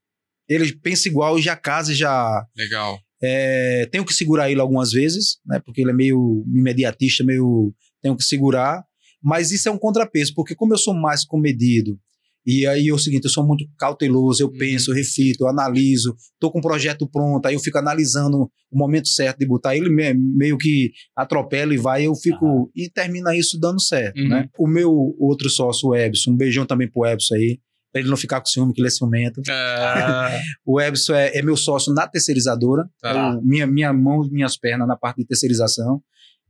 ele pensa igual e já casa e já... Legal. É, tenho que segurar ele algumas vezes, né? Porque ele é meio imediatista, meio... Tenho que segurar. Mas isso é um contrapeso, porque como eu sou mais comedido, e aí é o seguinte, eu sou muito cauteloso, eu Uhum. penso, eu reflito, eu analiso, tô com um projeto pronto, aí eu fico analisando o momento certo de botar ele me- meio que atropela e vai, eu fico Aham. e termina isso dando certo, Uhum. né? O meu outro sócio, o Ebson, um beijão também pro Ebson aí, pra ele não ficar com ciúme, que ele é ciumento. Ah, O Ebson é, é meu sócio na terceirizadora, Tá. minha, minha mão e minhas pernas na parte de terceirização.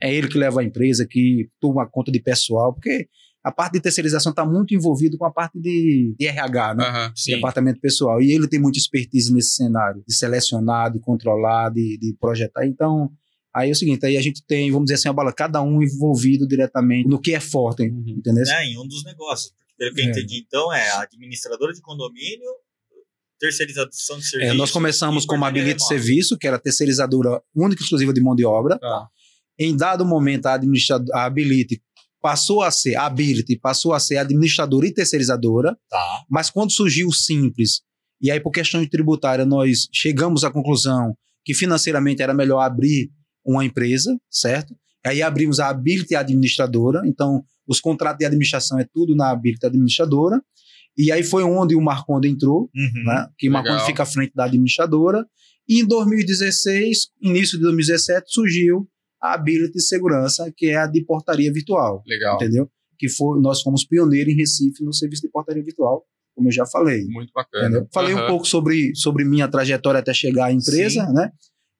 É ele que leva a empresa, que toma conta de pessoal, porque a parte de terceirização está muito envolvido com a parte de, de RH, né? Sim. Departamento pessoal. E ele tem muita expertise nesse cenário, de selecionar, de controlar, de, de projetar. Então, aí é o seguinte, aí a gente tem, vamos dizer assim, uma bala, cada um envolvido diretamente no que é forte, Uhum. entendeu? É, em um dos negócios. Pelo que eu É. entendi, então, é a administradora de condomínio, terceirização de É, serviço. nós começamos com uma portaria habilita remota. serviço, que era terceirizadora única e exclusiva de mão de obra. Tá. Em dado momento, a, administradora, a Ability passou a ser, a Ability passou a ser administradora e terceirizadora, Tá. mas quando surgiu o Simples, e aí por questão de tributária nós chegamos à conclusão que financeiramente era melhor abrir uma empresa, certo? Aí abrimos a Ability Administradora, então os contratos de administração é tudo na Ability Administradora, e aí foi onde o Marconde entrou, Uhum. né? Que. Marconde fica à frente da administradora. E em 2016, início de 2017, surgiu a Ability Segurança, que é a de portaria virtual, Legal. entendeu? Que foi, nós fomos pioneiros em Recife no serviço de portaria virtual, como eu já falei. Muito bacana. entendeu? Falei um Aham. pouco sobre, sobre minha trajetória até chegar à empresa, né?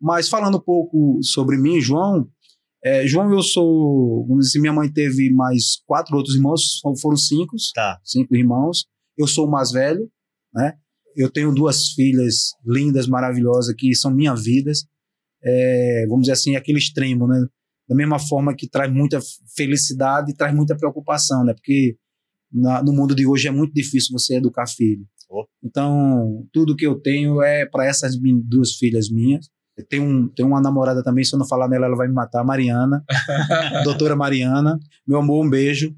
Mas falando um pouco sobre mim, João, é, João, eu sou, vamos dizer, assim, minha mãe teve mais quatro outros irmãos, foram- foram cinco, Tá. cinco irmãos. Eu sou o mais velho, né? Eu tenho duas filhas lindas, maravilhosas, que são minha vidas. É, vamos dizer assim, aquele extremo, né? Da mesma forma que traz muita felicidade e traz muita preocupação, né? Porque na- no mundo de hoje é muito difícil você educar filho. Oh. Então, tudo que eu tenho é para essas duas filhas minhas. Eu tenho, um, tenho uma namorada também, se eu não falar nela, ela vai me matar, Mariana. doutora Mariana. Meu amor, um beijo.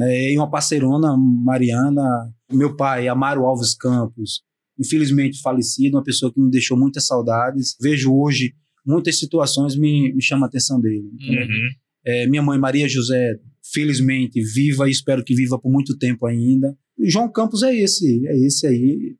É, e uma parceirona, Mariana. Meu pai, Amaro Alves Campos, infelizmente falecido, uma pessoa que me deixou muitas saudades. Vejo hoje muitas situações me, me chama a atenção dele. Uhum. É, minha mãe, Maria José, felizmente viva e espero que viva por muito tempo ainda. João Campos é esse, é esse aí.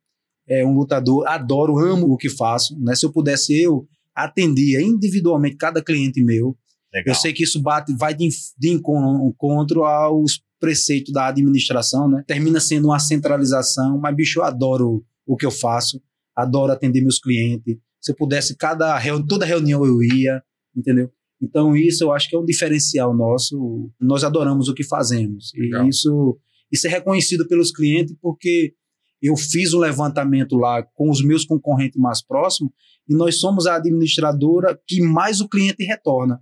É um lutador, adoro, amo o que faço. Né? Se eu pudesse, eu atendia individualmente cada cliente meu. Legal. Eu sei que isso bate, vai de, de encontro aos preceitos da administração, né? Termina sendo uma centralização, mas bicho, eu adoro o que eu faço, adoro atender meus clientes. Se eu pudesse, cada toda reunião eu ia, entendeu? Então isso eu acho que é um diferencial nosso. Nós adoramos o que fazemos Legal. e isso isso é reconhecido pelos clientes porque eu fiz um levantamento lá com os meus concorrentes mais próximos e nós somos a administradora que mais o cliente retorna.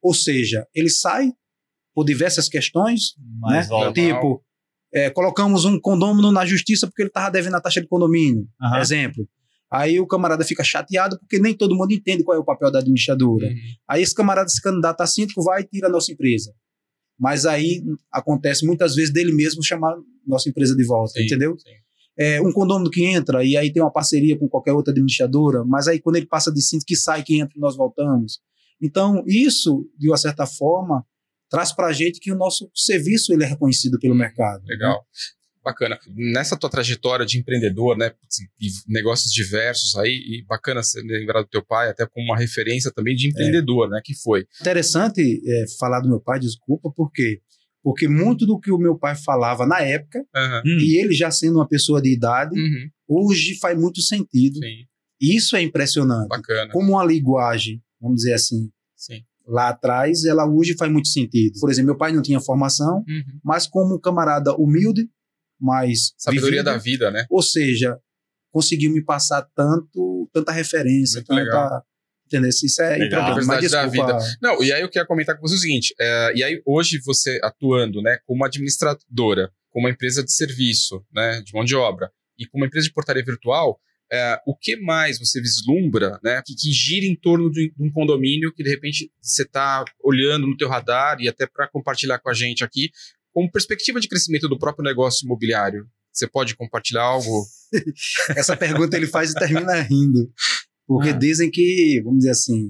Ou seja, ele sai por diversas questões, Mas né? tipo, é, colocamos um condômino na justiça porque ele estava devendo a taxa de condomínio, Aham. exemplo. Aí o camarada fica chateado porque nem todo mundo entende qual é o papel da administradora. Uhum. Aí esse camarada se candidata a síndico, vai e tira a nossa empresa. Mas aí acontece muitas vezes dele mesmo chamar nossa empresa de volta, Sim, entendeu? sim. É, um condômino que entra e aí tem uma parceria com qualquer outra administradora, mas aí quando ele passa de síndico que sai, que entra, nós voltamos. Então, isso, de uma certa forma, traz para a gente que o nosso serviço ele é reconhecido pelo mercado. né? Bacana. Nessa tua trajetória de empreendedor, né, e negócios diversos aí, e bacana você lembrar do teu pai, até como uma referência também de empreendedor, né, que foi. Interessante é, falar do meu pai, desculpa, por quê? Porque muito do que o meu pai falava na época, Aham. Hum, e ele já sendo uma pessoa de idade, Uhum. hoje faz muito sentido. Sim, Isso é impressionante. bacana. Como uma linguagem, vamos dizer assim, Sim. lá atrás, ela hoje faz muito sentido. Por exemplo, meu pai não tinha formação, Uhum. mas como um camarada humilde, mas Sabedoria vivido, da vida, né? ou seja, conseguiu me passar tanto, tanta referência, Muito tanta, legal. entendeu? Isso é importante. Mas da desculpa, Não, e aí eu queria comentar com você o seguinte: é, e aí hoje você atuando, né, como administradora, como uma empresa de serviço, né, de mão de obra, e como uma empresa de portaria virtual, é, o que mais você vislumbra, né, que, que gira em torno de, de um condomínio que de repente você está olhando no teu radar e até para compartilhar com a gente aqui, como perspectiva de crescimento do próprio negócio imobiliário? Você pode compartilhar algo? essa pergunta ele faz e termina rindo. Porque Ah. dizem que, vamos dizer assim,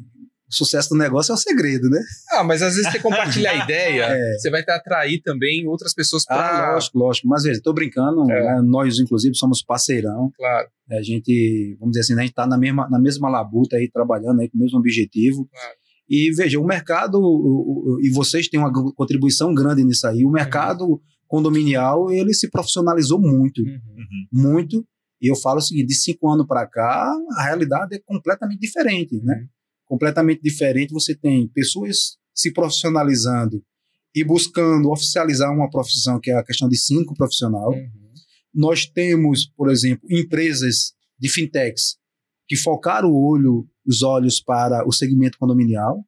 o sucesso do negócio é o segredo, né? Ah, mas às vezes você compartilha a ideia, É. você vai até atrair também outras pessoas Ah, para. lógico, lógico. Mas veja, tô brincando, É. né? nós, inclusive, somos parceirão. claro, A gente, vamos dizer assim, né? a gente está na mesma, na mesma labuta aí, trabalhando aí com o mesmo objetivo. Claro. E veja, o mercado, o- o- e vocês têm uma contribuição grande nisso aí, o mercado condominial, ele se profissionalizou muito, uhum. muito. E eu falo o seguinte, de cinco anos para cá, a realidade é completamente diferente, né? Uhum. Completamente diferente. Você tem pessoas se profissionalizando e buscando oficializar uma profissão, que é a questão de síndico profissional. Uhum. Nós temos, por exemplo, empresas de fintechs que focaram o olho, os olhos para o segmento condominial.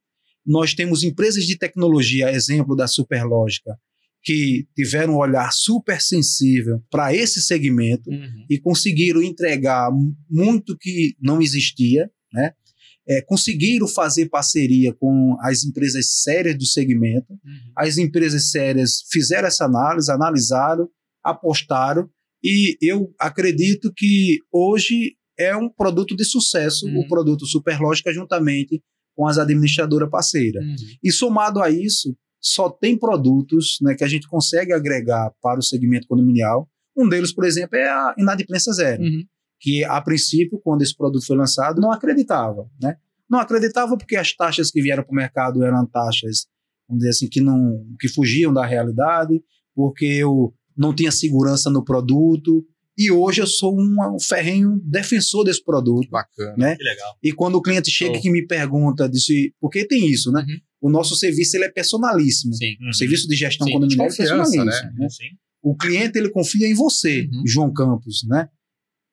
Nós temos empresas de tecnologia, exemplo da Superlógica, que tiveram um olhar super sensível para esse segmento Uhum. e conseguiram entregar mu- muito que não existia, né? É, conseguiram fazer parceria com as empresas sérias do segmento. Uhum. As empresas sérias fizeram essa análise, analisaram, apostaram e eu acredito que hoje é um produto de sucesso, Uhum. o produto Superlógica juntamente com as administradoras parceiras. Uhum. E somado a isso, só tem produtos né, que a gente consegue agregar para o segmento condominial. Um deles, por exemplo, é a inadimplência zero, Uhum. que a princípio, quando esse produto foi lançado, não acreditava. Né? Não acreditava porque as taxas que vieram para o mercado eram taxas, vamos dizer assim, que, não, que fugiam da realidade, porque eu não tinha segurança no produto. E hoje eu sou um, um ferrenho defensor desse produto. Bacana. Né? Que legal. E quando o cliente chega Show. que me pergunta, disse, porque tem isso, né? Uhum. O nosso serviço ele é personalíssimo. Sim. Uhum. O serviço de gestão Sim, condominial é personalíssimo. né? né? O cliente ele confia em você, Uhum. João Campos, né?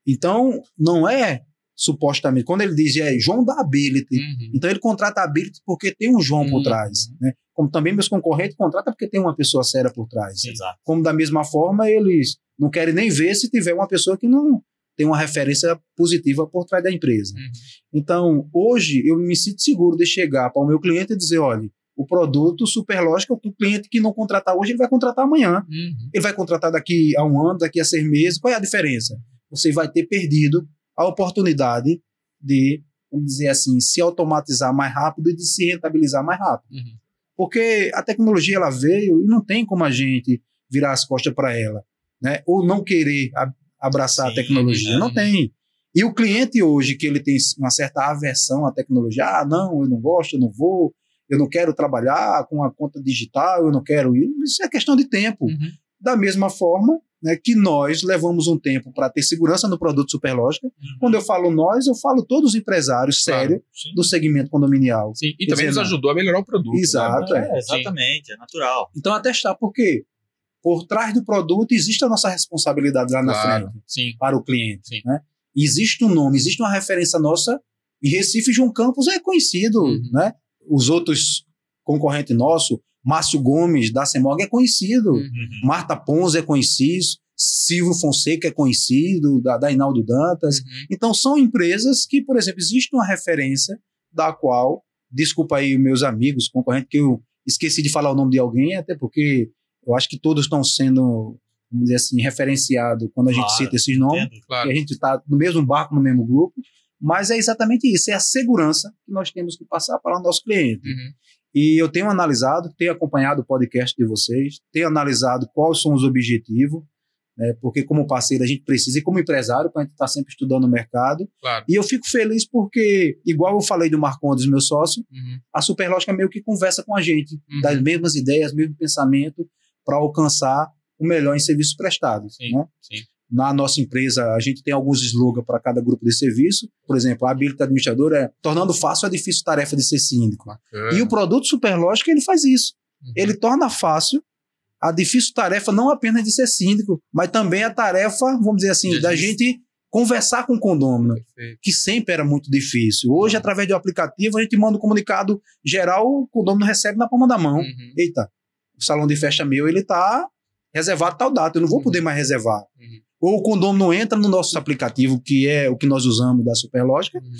Então não é supostamente quando ele diz é João da Ability, Uhum. então ele contrata a Ability porque tem um João por Uhum. trás, né? Como também meus concorrentes contratam porque tem uma pessoa séria por trás. Exato. Como da mesma forma eles não querem nem ver se tiver uma pessoa que não tem uma referência positiva por trás da empresa. Uhum. Então, hoje eu me sinto seguro de chegar para o meu cliente e dizer, olha, o produto Superlógica, o cliente que não contratar hoje, ele vai contratar amanhã. Uhum. Ele vai contratar daqui a um ano, daqui a seis meses. Qual é a diferença? Você vai ter perdido a oportunidade de, vamos dizer assim, se automatizar mais rápido e de se rentabilizar mais rápido. Uhum. Porque a tecnologia ela veio e não tem como a gente virar as costas para ela. Né? Ou não querer a- abraçar Sim, a tecnologia. é. Não tem. E o cliente hoje, que ele tem uma certa aversão à tecnologia, ah, não, eu não gosto, eu não vou, eu não quero trabalhar com a conta digital, eu não quero ir. Isso é questão de tempo. Uhum. Da mesma forma né, que nós levamos um tempo para ter segurança no produto Superlógica. Quando eu falo nós, eu falo todos os empresários Claro. sérios Sim. do segmento condominial. Sim, e Quer também dizer, nos não. ajudou a melhorar o produto. Exato, né? É, exatamente, é natural. Então, atestar, por quê? Por trás do produto existe a nossa responsabilidade lá na Claro. frente Sim. para o cliente. Sim. Né? Existe um nome, existe uma referência nossa. Em Recife, João Campos é conhecido. Uhum. Né? Os outros concorrentes nossos, Márcio Gomes, da Semog, é conhecido. Uhum. Marta Ponza é conhecido. Silvio Fonseca é conhecido, da, da Inaldo Dantas. Uhum. Então, são empresas que, por exemplo, existe uma referência da qual, desculpa aí meus amigos, concorrentes, que eu esqueci de falar o nome de alguém, até porque eu acho que todos estão sendo, vamos dizer assim, referenciados quando a gente Claro, cita esses nomes, Entendo. Claro. e a gente está no mesmo barco, no mesmo grupo, mas é exatamente isso, é a segurança que nós temos que passar para o nosso cliente. Uhum. E eu tenho analisado, tenho acompanhado o podcast de vocês, tenho analisado quais são os objetivos, né, porque como parceiro a gente precisa, e como empresário, a gente está sempre estudando o mercado. Claro. E eu fico feliz porque, igual eu falei do Marcondes, meu sócio, Uhum. a Superlógica meio que conversa com a gente, Uhum. das mesmas ideias, mesmo pensamento, para alcançar o melhor em serviços prestados. Sim, né? sim. Na nossa empresa, a gente tem alguns slogans para cada grupo de serviço. Por exemplo, a habilita administrador é tornando fácil a difícil tarefa de ser síndico. Bacana. E o produto Superlógica, ele faz isso. Uhum. Ele torna fácil a difícil tarefa não apenas de ser síndico, mas também a tarefa, vamos dizer assim, da gente conversar com o condômino, Perfeito. que sempre era muito difícil. Hoje, através do aplicativo, a gente manda um comunicado geral, o condômino recebe na palma da mão. Uhum. Eita, o salão de festa meu, ele tá reservado tal data, eu não vou Uhum. poder mais reservar. Uhum. Ou o condômino entra no nosso aplicativo, que é o que nós usamos da Superlógica, Uhum.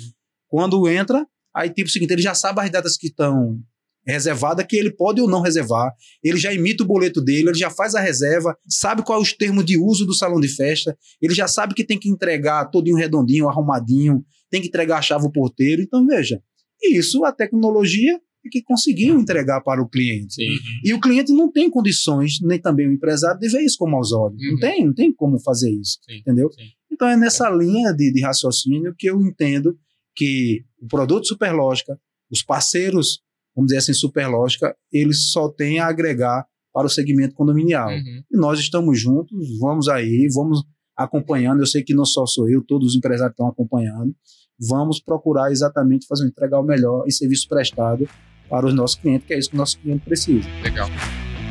quando entra, aí tipo o seguinte, ele já sabe as datas que estão reservadas, que ele pode ou não reservar, ele já imita o boleto dele, ele já faz a reserva, sabe qual é os termos de uso do salão de festa, ele já sabe que tem que entregar todinho redondinho, arrumadinho, tem que entregar a chave ao porteiro, então veja, isso a tecnologia é que conseguiu entregar para o cliente. Sim. E o cliente não tem condições, nem também o empresário, de ver isso com maus olhos. Uhum. Não tem, não tem como fazer isso. Sim. Entendeu? Sim. Então é nessa linha de, de raciocínio que eu entendo que o produto Superlógica, os parceiros, vamos dizer assim, Superlógica, eles só têm a agregar para o segmento condominial. Uhum. E nós estamos juntos, vamos aí, vamos acompanhando. Eu sei que não só sou eu, todos os empresários estão acompanhando. Vamos procurar exatamente fazer entregar o melhor em serviço prestado para os nossos clientes, que é isso que o nosso cliente precisa. Legal.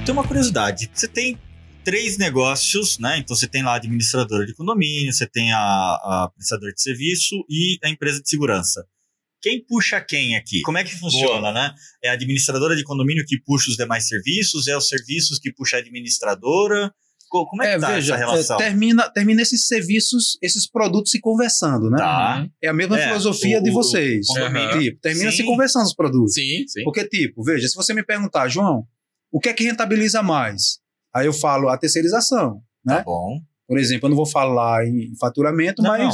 Tem uma curiosidade. Você tem três negócios, né? Então você tem lá a administradora de condomínio, você tem a, a prestadora de serviço e a empresa de segurança. Quem puxa quem aqui? Como é que funciona, né? É a administradora de condomínio que puxa os demais serviços? É os serviços que puxa a administradora? Co- Como é que tá essa relação? é, termina, termina esses serviços, esses produtos se conversando, né? Tá. É a mesma É, filosofia o- de vocês. Tipo, termina Sim. se conversando os produtos. Sim, sim. Porque, tipo, veja, se você me perguntar, João, o que é que rentabiliza mais? Aí eu falo a terceirização, né? Tá bom. Por exemplo, eu não vou falar em faturamento, Não, mas não.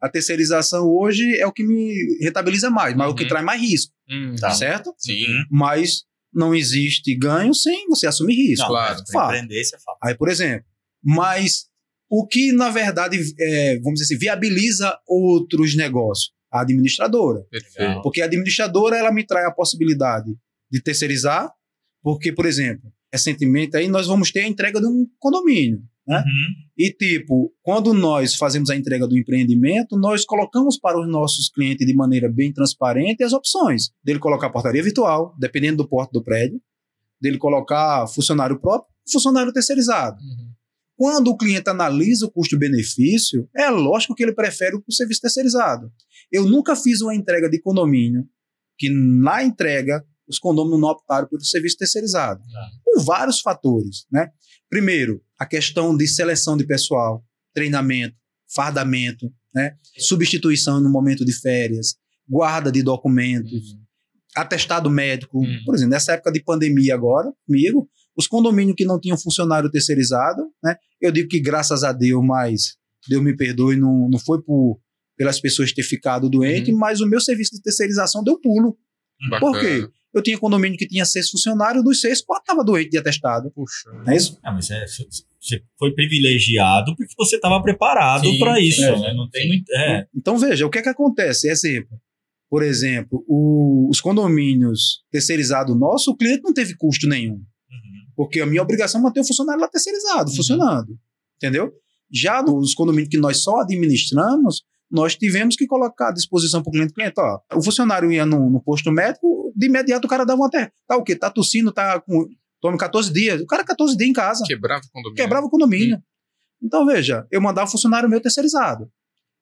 a terceirização hoje é o que me rentabiliza mais, mas é o que Uhum. traz mais risco, Tá. certo? Sim. Uhum. Mas não existe ganho sem você assumir risco. Não, claro. empreender, você fala. Aí, por exemplo, mas o que, na verdade, é, vamos dizer assim, viabiliza outros negócios? A administradora. Perfeito. Porque a administradora, ela me traz a possibilidade de terceirizar, porque, por exemplo, recentemente aí nós vamos ter a entrega de um condomínio. Né? Uhum. E, tipo, quando nós fazemos a entrega do empreendimento, nós colocamos para os nossos clientes de maneira bem transparente as opções. Dele colocar portaria virtual, dependendo do porte do prédio, dele colocar funcionário próprio, funcionário terceirizado. Uhum. Quando o cliente analisa o custo-benefício, é lógico que ele prefere o serviço terceirizado. Eu nunca fiz uma entrega de condomínio que, na entrega, os condôminos não optaram pelo serviço terceirizado. Por vários fatores. Né? Primeiro, a questão de seleção de pessoal, treinamento, fardamento, né? substituição no momento de férias, guarda de documentos, Uhum. atestado médico. Uhum. Por exemplo, nessa época de pandemia agora, comigo, os condomínios que não tinham funcionário terceirizado, né? Eu digo que graças a Deus, mas Deus me perdoe, não, não foi por pelas pessoas ter ficado doente, mas o meu serviço de terceirização deu pulo. Por quê? Eu tinha condomínio que tinha seis funcionários, dos seis, quatro estavam doentes de atestado. Puxa. Não é isso? Ah, mas é, você foi privilegiado porque você estava preparado para isso, é, né? Não tem muito. É. Então, veja, o que é que acontece? Exemplo. Por exemplo, o- os condomínios terceirizados nossos, o cliente não teve custo nenhum. Uhum. Porque a minha obrigação é manter o funcionário lá terceirizado, Uhum. funcionando. Entendeu? Já nos condomínios que nós só administramos, nós tivemos que colocar à disposição para o cliente. Cliente, ó, o funcionário ia no, no posto médico, de imediato o cara dava uma terra. Tá o quê? Tá tossindo, tá com. Tome 14 dias. O cara 14 dias em casa. Quebrava o condomínio. Quebrava o condomínio. Então, veja, eu mandava o funcionário meu terceirizado.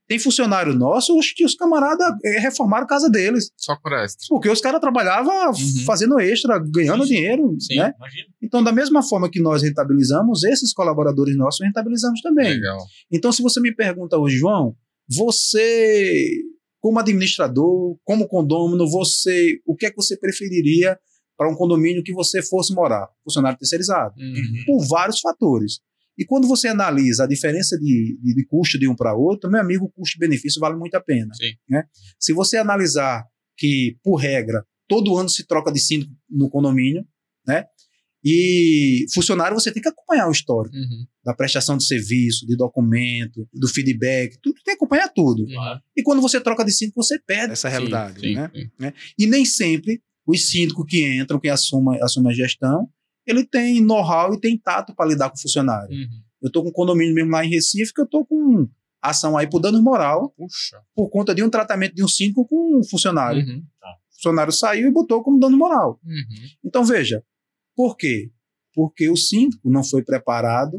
Tem funcionário nosso, acho que os camaradas eh, reformaram a casa deles. Só por extra. Porque os caras trabalhavam Uhum. fazendo extra, ganhando sim. dinheiro, Sim. né? Imagina. Então, da mesma forma que nós rentabilizamos, esses colaboradores nossos rentabilizamos também. Legal. Então, se você me pergunta hoje, João, você, como administrador, como condômino, você, o que é que você preferiria para um condomínio que você fosse morar? Funcionário terceirizado. Uhum. Por vários fatores. E quando você analisa a diferença de, de, de custo de um para outro, meu amigo, o custo-benefício vale muito a pena. Né? Se você analisar que, por regra, todo ano se troca de síndico no condomínio, né? E funcionário você tem que acompanhar o histórico Uhum. da prestação de serviço, de documento, do feedback, tudo tem que acompanhar tudo. Uhum. E quando você troca de síndico, você perde essa realidade. sim, né? sim. E nem sempre os síndicos que entram, que assumem, assumem a gestão, ele tem know-how e tem tato para lidar com o funcionário. Uhum. Eu estou com um condomínio mesmo lá em Recife que eu estou com ação aí por dano moral Puxa. por conta de um tratamento de um síndico com um funcionário. Uhum. O funcionário saiu e botou como dano moral. Uhum. Então veja, por quê? Porque o síndico não foi preparado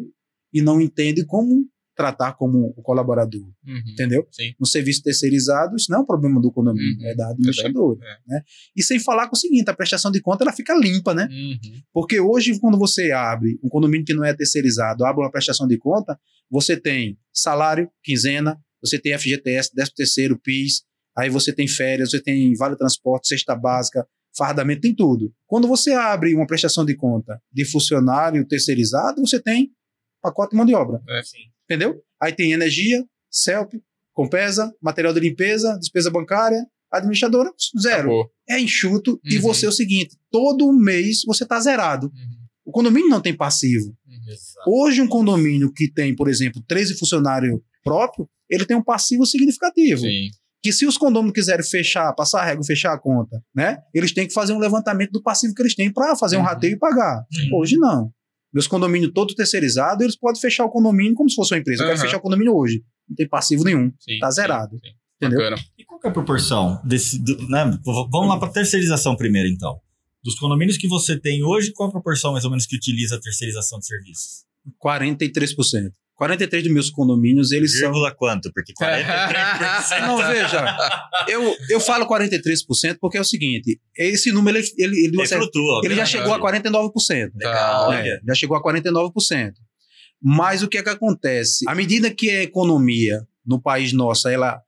e não entende como tratar como o colaborador, Uhum. entendeu? Sim. No serviço terceirizado, isso não é um problema do condomínio, Uhum. é da administradora. É. Né? E sem falar com o seguinte, a prestação de conta ela fica limpa, né? Uhum. Porque hoje, quando você abre um condomínio que não é terceirizado, abre uma prestação de conta, você tem salário, quinzena, você tem FGTS, 13 terceiro, PIS, aí você tem férias, você tem vale transporte, cesta básica, fardamento, tem tudo. Quando você abre uma prestação de conta de funcionário terceirizado, você tem pacote de mão de obra, É. Sim. entendeu? Aí tem energia, CELP, Compesa, material de limpeza, despesa bancária, administradora, zero. Acabou. É enxuto e Uhum. você é o seguinte, todo mês você está zerado. Uhum. O condomínio não tem passivo. Uhum. Exato. Hoje, um condomínio que tem, por exemplo, 13 funcionários próprios, ele tem um passivo significativo. Sim. Que se os condôminos quiserem fechar, passar a régua, fechar a conta, né? Eles têm que fazer um levantamento do passivo que eles têm para fazer um Uhum. rateio e pagar. Uhum. Hoje não. Meus condomínios todos terceirizados, eles podem fechar o condomínio como se fosse uma empresa. Eu quero Aham. fechar o condomínio hoje. Não tem passivo nenhum. Sim. Tá sim, zerado. sim. Entendeu? Bacana. E qual que é a proporção desse. do- né? Vamos lá para terceirização primeiro, então. Dos condomínios que você tem hoje, qual a proporção mais ou menos que utiliza a terceirização de serviços? 43%. 43% dos meus condomínios, eles são. Vírgula quanto? Porque 43%. Não, veja, eu, eu falo 43% porque é o seguinte: esse número ele, ele, ele, flutua. ele já chegou a 49%. Legal, É, já chegou a 49%. Mas o que é que acontece? À medida que a economia no país nosso ela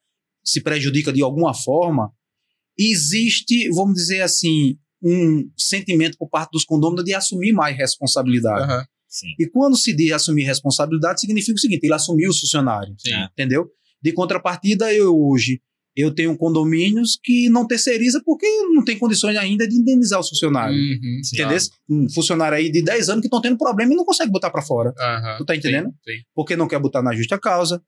se prejudica de alguma forma, existe, vamos dizer assim, um sentimento por parte dos condôminos de assumir mais responsabilidade. Aham. Sim. E quando se diz assumir responsabilidade, significa o seguinte: ele assumiu os funcionários Sim. Entendeu? De contrapartida, eu hoje eu tenho condomínios que não terceiriza porque não tem condições ainda de indenizar os funcionários. Uhum. Entendeu? Um funcionário aí de 10 anos que estão tendo problema e não consegue botar para fora. Aham. Tu tá entendendo? Sim. sim. Porque não quer botar na justa causa,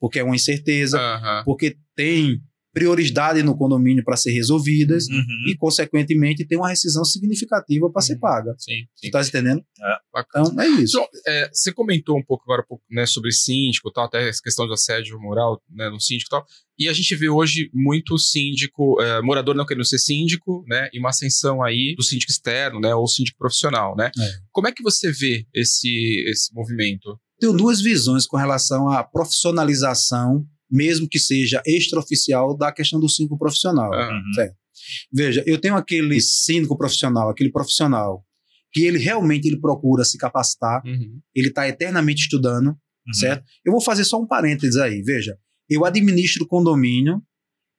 porque é uma incerteza, Aham. porque tem prioridade no condomínio para ser resolvidas Uhum. e, consequentemente, tem uma rescisão significativa para ser Uhum. paga. Sim. sim. Tá entendendo? Bacana. Então, é isso. João, é, você comentou um pouco agora né, sobre síndico e tal, até essa questão de assédio moral né, no síndico e tal. E a gente vê hoje muito síndico, é, morador não querendo ser síndico, né? E uma ascensão aí do síndico externo, né? Ou síndico profissional, né? É. Como é que você vê esse, esse movimento? tenho duas visões com relação à profissionalização, mesmo que seja extraoficial, da questão do síndico profissional. Ah, Uhum. Veja, eu tenho aquele síndico profissional, aquele profissional, que ele realmente ele procura se capacitar, uhum, ele está eternamente estudando, Uhum. certo? Eu vou fazer só um parênteses aí, veja. Eu administro condomínio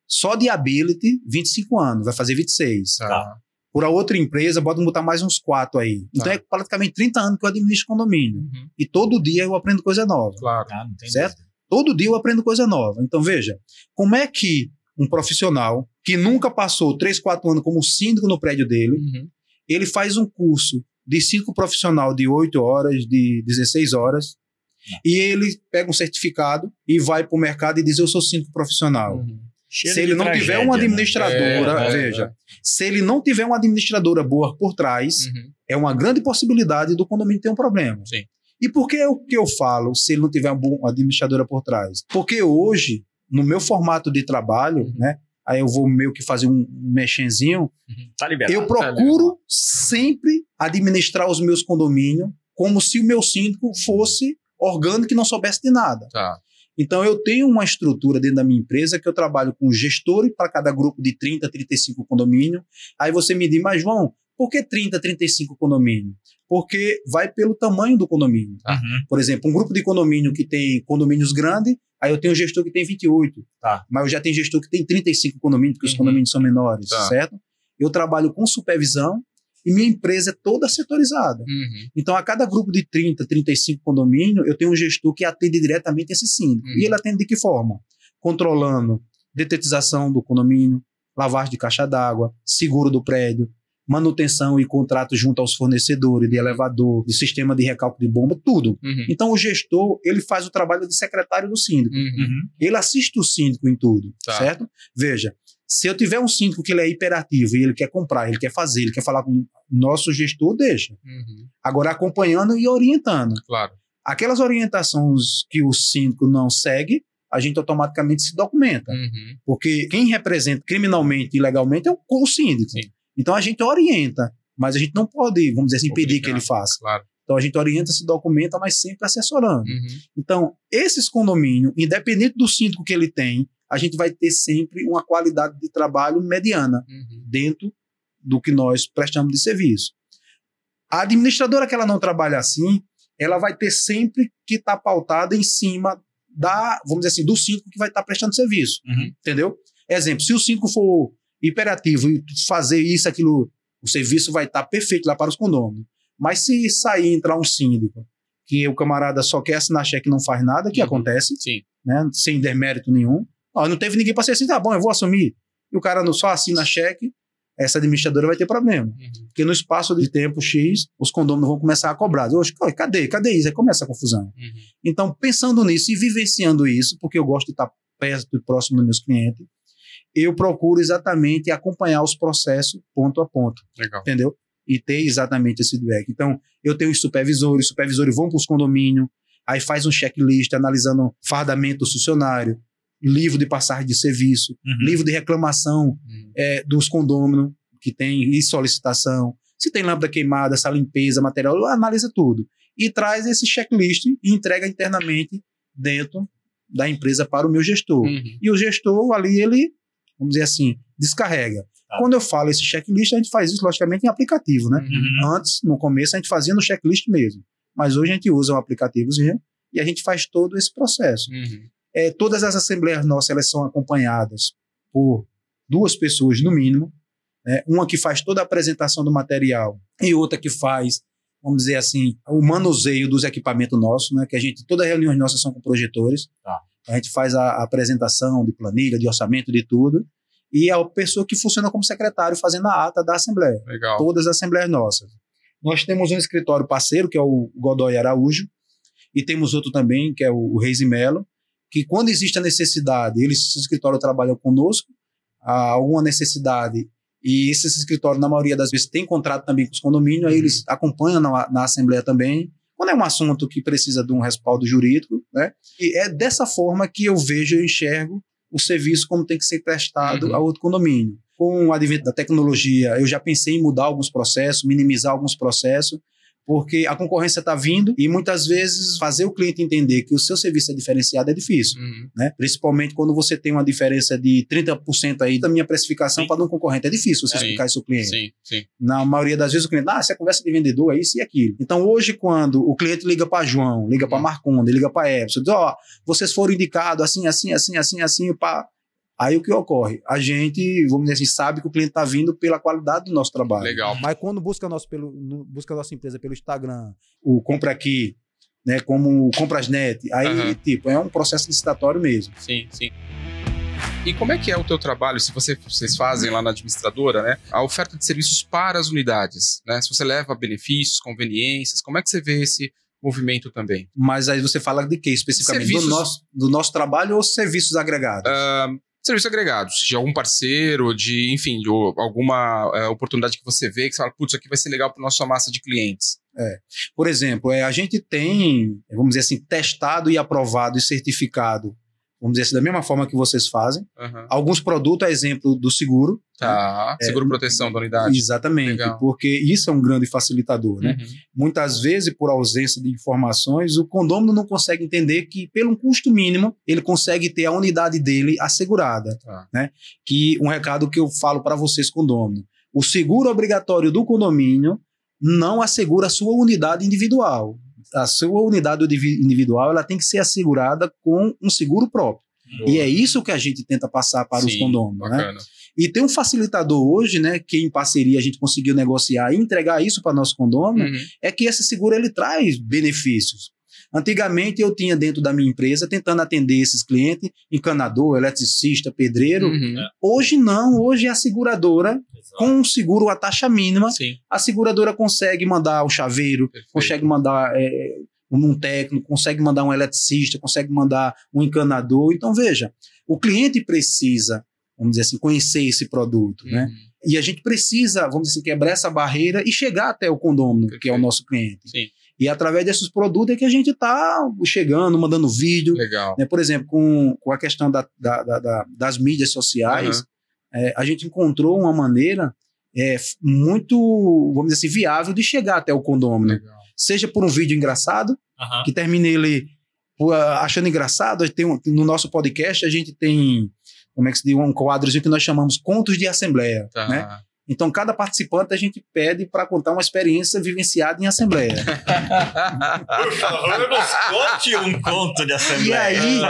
só de ability 25 anos, vai fazer 26. tá. Por a outra empresa, bota botar mais uns 4 aí. Então Tá. é praticamente 30 anos que eu administro condomínio. Uhum, E todo dia eu aprendo coisa nova. claro. Ah, não tem Certo? Todo dia eu aprendo coisa nova. Então, veja, como é que um profissional que nunca passou 3, 4 anos como síndico no prédio dele, Uhum, ele faz um curso de cinco profissional de 8 horas, de 16 horas, e ele pega um certificado e vai para o mercado e diz: Eu sou cinco profissional. Uhum. Se ele não tragédia, tiver uma né? administradora, É, é, veja, se ele não tiver uma administradora boa por trás, Uhum. é uma grande possibilidade do condomínio ter um problema. Sim. E por que o que eu falo se ele não tiver uma boa administradora por trás? Porque hoje, no meu formato de trabalho, Uhum. né? Aí eu vou meio que fazer um mexenzinho. Tá liberado. Eu procuro sempre administrar os meus condomínios como se o meu síndico fosse orgânico e não soubesse de nada. Tá. Então, eu tenho uma estrutura dentro da minha empresa que eu trabalho com gestores para cada grupo de 30, 35 condomínios. Aí você me diz, mas João, por que 30, 35 condomínios? Porque vai pelo tamanho do condomínio. Uhum. Por exemplo, um grupo de condomínio que tem condomínios grandes, aí eu tenho um gestor que tem 28. Tá. Mas eu já tenho gestor que tem 35 condomínios, porque os Uhum. condomínios são menores, Tá. certo? Eu trabalho com supervisão e minha empresa é toda setorizada. Uhum. Então, a cada grupo de 30, 35 condomínios, eu tenho um gestor que atende diretamente esse síndico. Uhum. E ele atende de que forma? Controlando detetização do condomínio, lavagem de caixa d'água, seguro do prédio, manutenção e contrato junto aos fornecedores de elevador, de sistema de recalque de bomba, tudo. Uhum. Então, o gestor, ele faz o trabalho de secretário do síndico. Uhum. Uhum. Ele assiste o síndico em tudo, Tá. certo? Veja, se eu tiver um síndico que ele é hiperativo e ele quer comprar, ele quer fazer, ele quer falar com o nosso gestor, deixa. Uhum. Agora acompanhando e orientando. Claro. Aquelas orientações que o síndico não segue, a gente automaticamente se documenta. Uhum. Porque quem representa criminalmente e legalmente é o, o síndico. Sim. Então a gente orienta, mas a gente não pode, vamos dizer assim, impedir que ele faça. Claro. Então a gente orienta, se documenta, mas sempre assessorando. Uhum. Então, esses condomínios, independente do síndico que ele tem, a gente vai ter sempre uma qualidade de trabalho mediana Uhum. dentro do que nós prestamos de serviço. A administradora que ela não trabalha assim, ela vai ter sempre que estar pautada em cima da, vamos dizer assim, do síndico que vai estar prestando serviço, Uhum. entendeu? Exemplo, se o síndico for hiperativo e fazer isso, aquilo, o serviço vai estar perfeito lá para os condôminos. Mas se sair entrar um síndico, que o camarada só quer assinar cheque e não faz nada, que Uhum. acontece, Sim. né, sem demérito nenhum. Ó, não teve ninguém para ser assim, tá bom, eu vou assumir. E o cara não só assina cheque, essa administradora vai ter problema. Uhum. Porque no espaço de tempo X, os condôminos vão começar a cobrar. Oxe, cadê? Cadê isso? Aí começa a confusão. Uhum. Então, pensando nisso e vivenciando isso, porque eu gosto de estar perto e próximo dos meus clientes, eu procuro exatamente acompanhar os processos ponto a ponto Legal. entendeu? E ter exatamente esse feedback. Então, eu tenho os supervisores, os supervisores vão para os condomínios, aí faz um checklist analisando fardamento do funcionário, livro de passagem de serviço, Uhum. livro de reclamação Uhum. é, dos condôminos que tem e solicitação, se tem lâmpada queimada, essa limpeza, material, analisa tudo. E traz esse checklist e entrega internamente dentro da empresa para o meu gestor. Uhum. E o gestor ali, ele, vamos dizer assim, descarrega. Tá. Quando eu falo esse checklist, a gente faz isso, logicamente, em aplicativo, né? Uhum. Antes, no começo, a gente fazia no checklist mesmo. Mas hoje a gente usa um aplicativozinho e a gente faz todo esse processo. Uhum. É, todas as assembleias nossas, elas são acompanhadas por duas pessoas, no mínimo. né? Uma que faz toda a apresentação do material e outra que faz, vamos dizer assim, o manuseio dos equipamentos nossos, né? Que a gente, todas as reuniões nossas são com projetores. Tá. A gente faz a, a apresentação de planilha, de orçamento, de tudo. E a pessoa que funciona como secretário fazendo a ata da assembleia Legal. todas as assembleias nossas. Nós temos um escritório parceiro, que é o Godoy Araújo, e temos outro também, que é o Reis e Melo, que quando existe a necessidade, eles, esse escritório trabalham conosco, há alguma necessidade, e esse escritório, na maioria das vezes, tem contrato também com os condomínios, aí eles acompanham na, na Assembleia também, quando é um assunto que precisa de um respaldo jurídico, né? E é dessa forma que eu vejo, eu enxergo o serviço como tem que ser prestado Uhum. a outro condomínio. Com o advento da tecnologia, eu já pensei em mudar alguns processos, minimizar alguns processos, porque a concorrência está vindo e muitas vezes fazer o cliente entender que o seu serviço é diferenciado é difícil. Uhum. Né? Principalmente quando você tem uma diferença de 30% aí da minha precificação para um concorrente. É difícil você Sim. explicar isso ao cliente. Sim, sim. Na maioria das vezes o cliente, ah, essa conversa de vendedor é isso e aquilo. Então hoje, quando o cliente liga para João, liga para Uhum. Marconda, liga para Epson, diz, ó, vocês foram indicados assim, assim, assim, assim, assim, pá. Aí o que ocorre? A gente, vamos dizer assim, sabe que o cliente está vindo pela qualidade do nosso trabalho. Legal. Mas quando busca, nosso pelo, busca a nossa empresa pelo Instagram, o Compra Aqui, né, como o Comprasnet, aí, Aham. tipo, é um processo licitatório mesmo. Sim, sim. E como é que é o teu trabalho, se você, vocês fazem lá na administradora, né? A oferta de serviços para as unidades, né? Se você leva benefícios, conveniências, como é que você vê esse movimento também? Mas aí você fala de quê especificamente? Serviços- Do, nosso, do nosso trabalho ou serviços agregados? Ah, serviços agregados, de algum parceiro, de, enfim, de alguma eh, oportunidade que você vê, que você fala, putz, isso aqui vai ser legal para nossa massa de clientes. Por exemplo, é, a gente tem, vamos dizer assim, testado e aprovado e certificado, vamos dizer assim, da mesma forma que vocês fazem. Aham. Alguns produtos, a exemplo do seguro. Tá. Seguro proteção da unidade. Exatamente, Legal. porque isso é um grande facilitador, né? Uhum. Muitas vezes, por ausência de informações, o condômino não consegue entender que, pelo custo mínimo, ele consegue ter a unidade dele assegurada. Tá. Né? Que um recado que eu falo para vocês, condômino: o seguro obrigatório do condomínio não assegura a sua unidade individual. A sua unidade indivi- individual ela tem que ser assegurada com um seguro próprio. E é isso que a gente tenta passar para os Sim, condôminos. Né? E tem um facilitador hoje, né, que em parceria a gente conseguiu negociar e entregar isso para nosso condomínio, Uhum. é que esse seguro ele traz benefícios. Antigamente eu tinha dentro da minha empresa tentando atender esses clientes, encanador, eletricista, pedreiro. Uhum. Hoje não, hoje é a seguradora com um seguro a taxa mínima, Sim, a seguradora consegue mandar o chaveiro, perfeito. consegue mandar é, um técnico, consegue mandar um eletricista, consegue mandar um encanador. Então veja, o cliente precisa, vamos dizer assim, conhecer esse produto, né? Uhum. E a gente precisa, vamos dizer assim, quebrar essa barreira e chegar até o condômino, que é o nosso cliente. Sim. E através desses produtos é que a gente está chegando, mandando vídeo. Legal. Né? Por exemplo, com, com a questão da, da- da- da- das mídias sociais, é, a gente encontrou uma maneira é, muito, vamos dizer assim, viável de chegar até o condômino. Legal. Seja por um vídeo engraçado, Aham. que termine ele achando engraçado. Tem um- no nosso podcast, a gente tem, como é que se diz, um quadrozinho que nós chamamos Contos de Assembleia. Tá. Né? Então, cada participante a gente pede para contar uma experiência vivenciada em assembleia. Por favor, nos conte um conto de assembleia. E aí,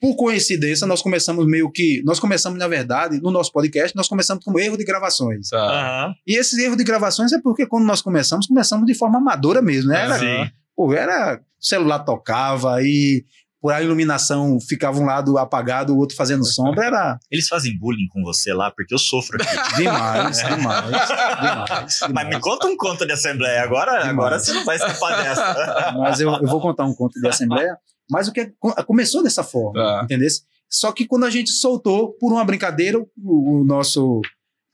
por coincidência, nós começamos meio que. Nós começamos, na verdade, no nosso podcast, nós começamos com erro de gravações. Aham. E esses erros de gravações é porque quando nós começamos, começamos de forma amadora mesmo, né? Era, Sim. pô, era. O celular tocava e por a iluminação ficava um lado apagado, o outro fazendo sombra, era Eles fazem bullying com você lá, porque eu sofro aqui. demais, demais, demais. Mas me demais. conta um conto de assembleia. Agora, Demais. agora você não vai escapar dessa. Mas eu, eu vou contar um conto de assembleia. Mas o que co- começou dessa forma, Tá. entendeu? Só que quando a gente soltou, por uma brincadeira, o, o nosso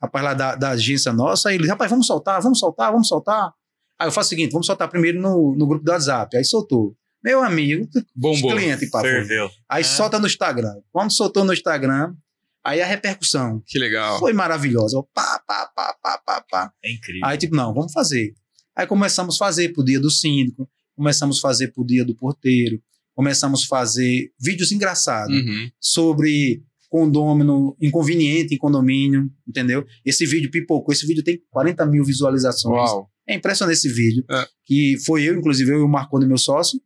rapaz lá da, da agência nossa, ele, rapaz, vamos soltar, vamos soltar, vamos soltar. Aí eu faço o seguinte, vamos soltar primeiro no, no grupo do WhatsApp. Aí soltou. Meu amigo, Bombom. cliente, pá. Ferveu. Aí É. solta no Instagram. Quando soltou no Instagram, aí a repercussão Que legal. foi maravilhosa. Pá, pá, pá, pá, pá, pá. É incrível. Aí, tipo, não, vamos fazer. Aí começamos a fazer pro dia do síndico, começamos a fazer pro dia do porteiro, começamos a fazer vídeos engraçados Uhum. sobre condômino, inconveniente em condomínio, entendeu? Esse vídeo pipocou, esse vídeo tem 40 mil visualizações. Uau. É impressionante esse vídeo, É. que foi eu, inclusive, eu e o Marconi, meu sócio,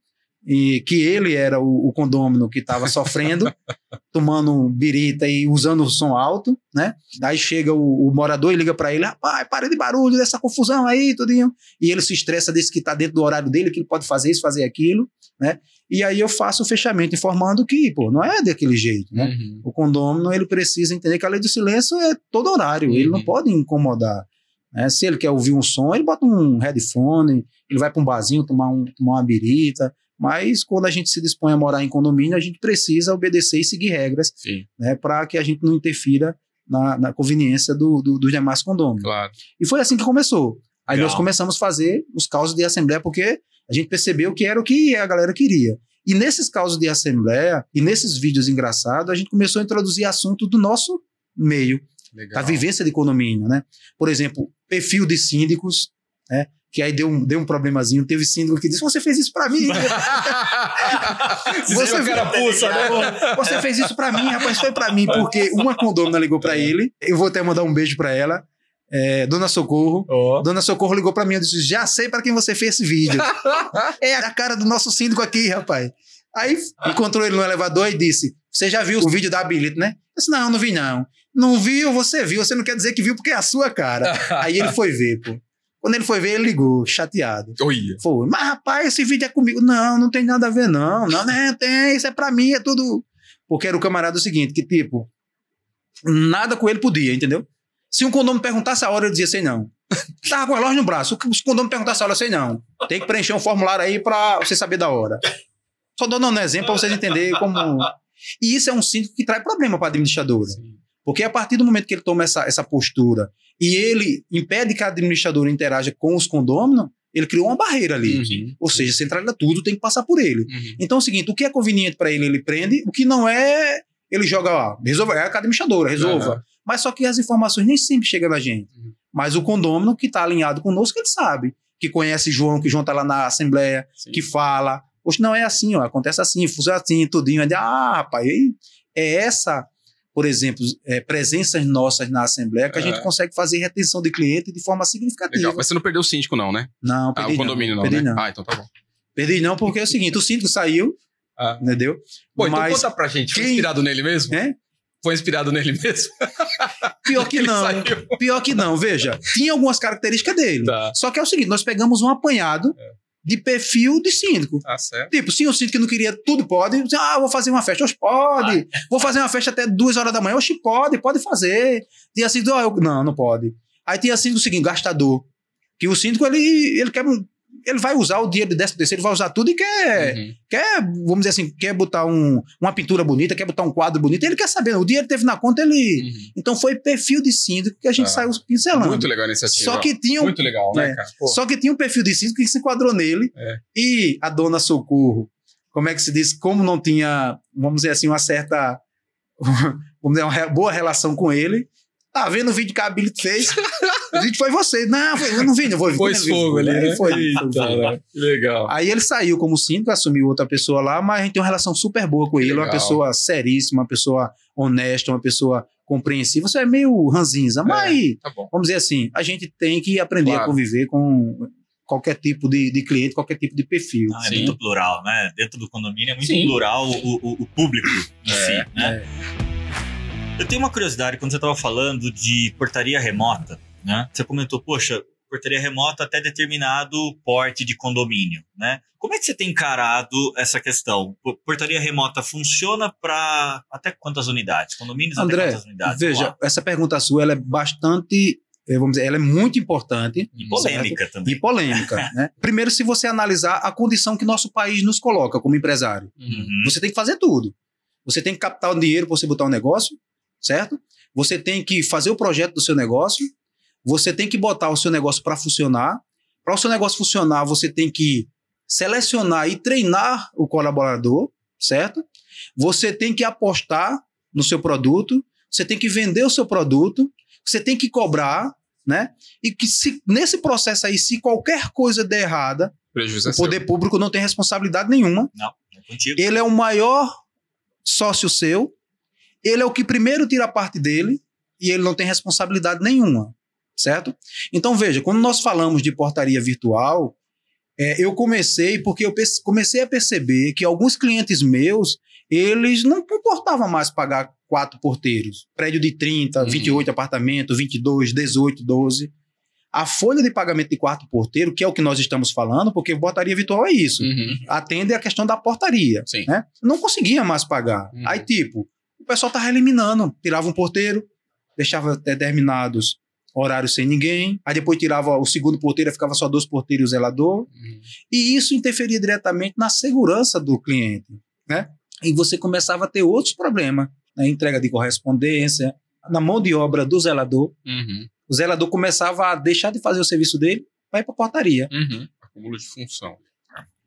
e que ele era o, o condômino que estava sofrendo, tomando birita e usando o som alto, né? Daí chega o, o morador e liga para ele, rapaz, para de barulho, dessa confusão aí, tudinho. E ele se estressa, desse que está dentro do horário dele, que ele pode fazer isso, fazer aquilo, né? E aí eu faço o fechamento informando que, pô, não é daquele jeito, né? Uhum. O condômino, ele precisa entender que a lei do silêncio é todo horário, ele não Uhum. pode incomodar. né? Se ele quer ouvir um som, ele bota um headphone, ele vai para um barzinho tomar, um, tomar uma birita, mas quando a gente se dispõe a morar em condomínio, a gente precisa obedecer e seguir regras, Sim, né, para que a gente não interfira na, na conveniência do, do- dos demais condôminos. claro. E foi assim que começou. Aí Legal. nós começamos a fazer os causos de assembleia, porque a gente percebeu que era o que a galera queria. E nesses causos de assembleia e nesses vídeos engraçados, a gente começou a introduzir assunto do nosso meio, Legal. da vivência de condomínio, né? Por exemplo, perfil de síndicos, né? Que aí deu um, deu um problemazinho. Teve síndico que disse: Você fez isso pra mim. Você, carapuça, né? você fez isso pra mim, rapaz. Foi pra mim, porque uma condômina ligou pra ele. Eu vou até mandar um beijo pra ela. é, Dona Socorro. Ó. Dona Socorro ligou pra mim e disse: Já sei pra quem você fez esse vídeo. é a cara do nosso síndico aqui, rapaz. Aí encontrou ele no elevador e disse: Você já viu o vídeo da Habilit, né? Eu disse: Não, não vi não. Não viu, você viu. Você não quer dizer que viu porque é a sua cara. Aí ele foi ver, pô. Quando ele foi ver, ele ligou, chateado. Oi. Foi, mas rapaz, esse vídeo é comigo. Não, não tem nada a ver, não. Não, não tem, isso é pra mim, é tudo. Porque era o camarada o seguinte, que tipo, nada com ele podia, entendeu? Se um condomínio perguntasse a hora, eu dizia, sei não. Tava com o relógio no braço. Se o condomínio perguntasse a hora, sei não. Tem que preencher um formulário aí pra você saber da hora. Só dando um exemplo pra vocês entenderem como... E isso é um síndico que traz problema pra administradora. Porque a partir do momento que ele toma essa, essa postura e ele impede que a administradora interaja com os condôminos, ele criou uma barreira ali. Uhum. Ou seja, centraliza tudo, tem que passar por ele. Uhum. Então é o seguinte, o que é conveniente para ele, ele prende, o que não é, ele joga lá, resolva, é a administradora, resolva. Aham. Mas só que as informações nem sempre chegam na gente. Uhum. Mas o condômino que está alinhado conosco, ele sabe. Que conhece João, que João está lá na assembleia, Sim. que fala. Hoje não é assim, ó, acontece assim, funciona assim, tudinho. Aí, Ah, rapaz, é essa, por exemplo, é, presenças nossas na assembleia que a É. gente consegue fazer retenção de cliente de forma significativa. Legal. Mas você não perdeu o síndico, não, né? Não, Ah, perdi o condomínio não, perdi né? não. Ah, então tá bom. Perdi não, porque é o seguinte, o síndico saiu, Ah. entendeu? Pô, então Mas conta pra gente. Foi quem- inspirado nele mesmo? É? Foi inspirado nele mesmo? pior que não. saiu. Pior que não, veja. Tinha algumas características dele. Tá. Só que é o seguinte, nós pegamos um apanhado de perfil de síndico. Tá certo. Tipo, sim, o síndico não queria tudo pode. Ah, vou fazer uma festa. Oxe, pode. Vou fazer uma festa até duas horas da manhã. Oxe, pode, pode fazer. Tinha síndico, ah, eu- não, não pode. Aí tinha síndico o seguinte, gastador. Que o síndico, ele, ele quer. Ele vai usar o dinheiro de 13 terceiro, vai usar tudo e quer, Uhum. quer, vamos dizer assim, quer botar um, uma pintura bonita, quer botar um quadro bonito, ele quer saber, o dinheiro teve na conta, ele. Uhum. Então foi perfil de síndico que a gente Ah. saiu pincelando. Muito legal a iniciativa. Só que tinha um Muito legal, né, É. cara? Pô. só que tinha um perfil de síndico que se enquadrou nele. É. E a dona Socorro, como é que se diz? Como não tinha, vamos dizer assim, uma certa. Vamos dizer, uma boa relação com ele. Tá vendo o vídeo que a Billy fez? o vídeo foi você. Não, foi, eu não vi, eu vou Pôs ele fogo ali, aí né? Foi, Eita, legal. Aí ele saiu como síndico, assumiu outra pessoa lá, mas a gente tem uma relação super boa com ele. Uma Legal. pessoa seríssima, uma pessoa honesta, uma pessoa compreensiva. Você é meio ranzinza, mas Tá bom. vamos dizer assim, a gente tem que aprender Claro. a conviver com qualquer tipo de, de cliente, qualquer tipo de perfil. Ah, é Sim. muito plural, né? Dentro do condomínio é muito Sim. plural o, o- o público em É, si, né? Eu tenho uma curiosidade, quando você estava falando de portaria remota, né? Você comentou, poxa, portaria remota até determinado porte de condomínio, né? Como é que você tem encarado essa questão? Portaria remota funciona para até quantas unidades? Condomínios até André, quantas unidades? veja, essa pergunta sua ela é bastante, eh, vamos dizer, ela é muito importante E polêmica também. e polêmica. né? Primeiro, se você analisar a condição que nosso país nos coloca como empresário. Uhum. Você tem que fazer tudo. Você tem que captar o dinheiro para você botar um negócio, certo? Você tem que fazer o projeto do seu negócio. Você tem que botar o seu negócio para funcionar. Para o seu negócio funcionar, você tem que selecionar e treinar o colaborador, certo? Você tem que apostar no seu produto. Você tem que vender o seu produto. Você tem que cobrar, né? E que se nesse processo aí, se qualquer coisa der errada, Prejuízo é o poder público não tem responsabilidade nenhuma. É contigo. Ele é o maior sócio seu, ele é o que primeiro tira a parte dele e ele não tem responsabilidade nenhuma, certo? Então veja, quando nós falamos de portaria virtual, é, eu comecei porque eu comecei a perceber que alguns clientes meus, eles não importavam mais pagar quatro porteiros, prédio de 30, Uhum. 28 apartamentos, 22, 18, 12. A folha de pagamento de quarto porteiro, que é o que nós estamos falando, porque portaria virtual é isso Uhum. atende a questão da portaria. Sim. Né? Não conseguia mais pagar. Uhum. Aí, tipo, o pessoal tava eliminando. Tirava um porteiro, deixava determinados horários sem ninguém. Aí depois tirava o segundo porteiro, ficava só dois porteiros e o zelador. Uhum. E isso interferia diretamente na segurança do cliente. Né? E você começava a ter outros problemas. Na entrega de correspondência, na mão de obra do zelador. Uhum. O zelador começava a deixar de fazer o serviço dele para ir para portaria. Uhum. Acúmulo de função.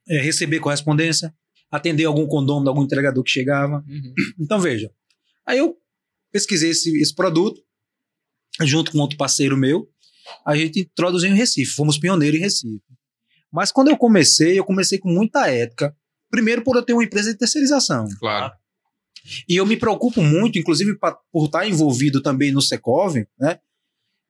É, receber correspondência, atender algum condomínio, algum entregador que chegava. Uhum. Então, veja. Aí eu pesquisei esse, esse produto, junto com outro parceiro meu. A gente introduziu em Recife, fomos pioneiros em Recife. Mas quando eu comecei, eu comecei com muita ética. Primeiro, por eu ter uma empresa de terceirização. Claro. E eu me preocupo muito, inclusive pa- por estar envolvido também no Secov, né?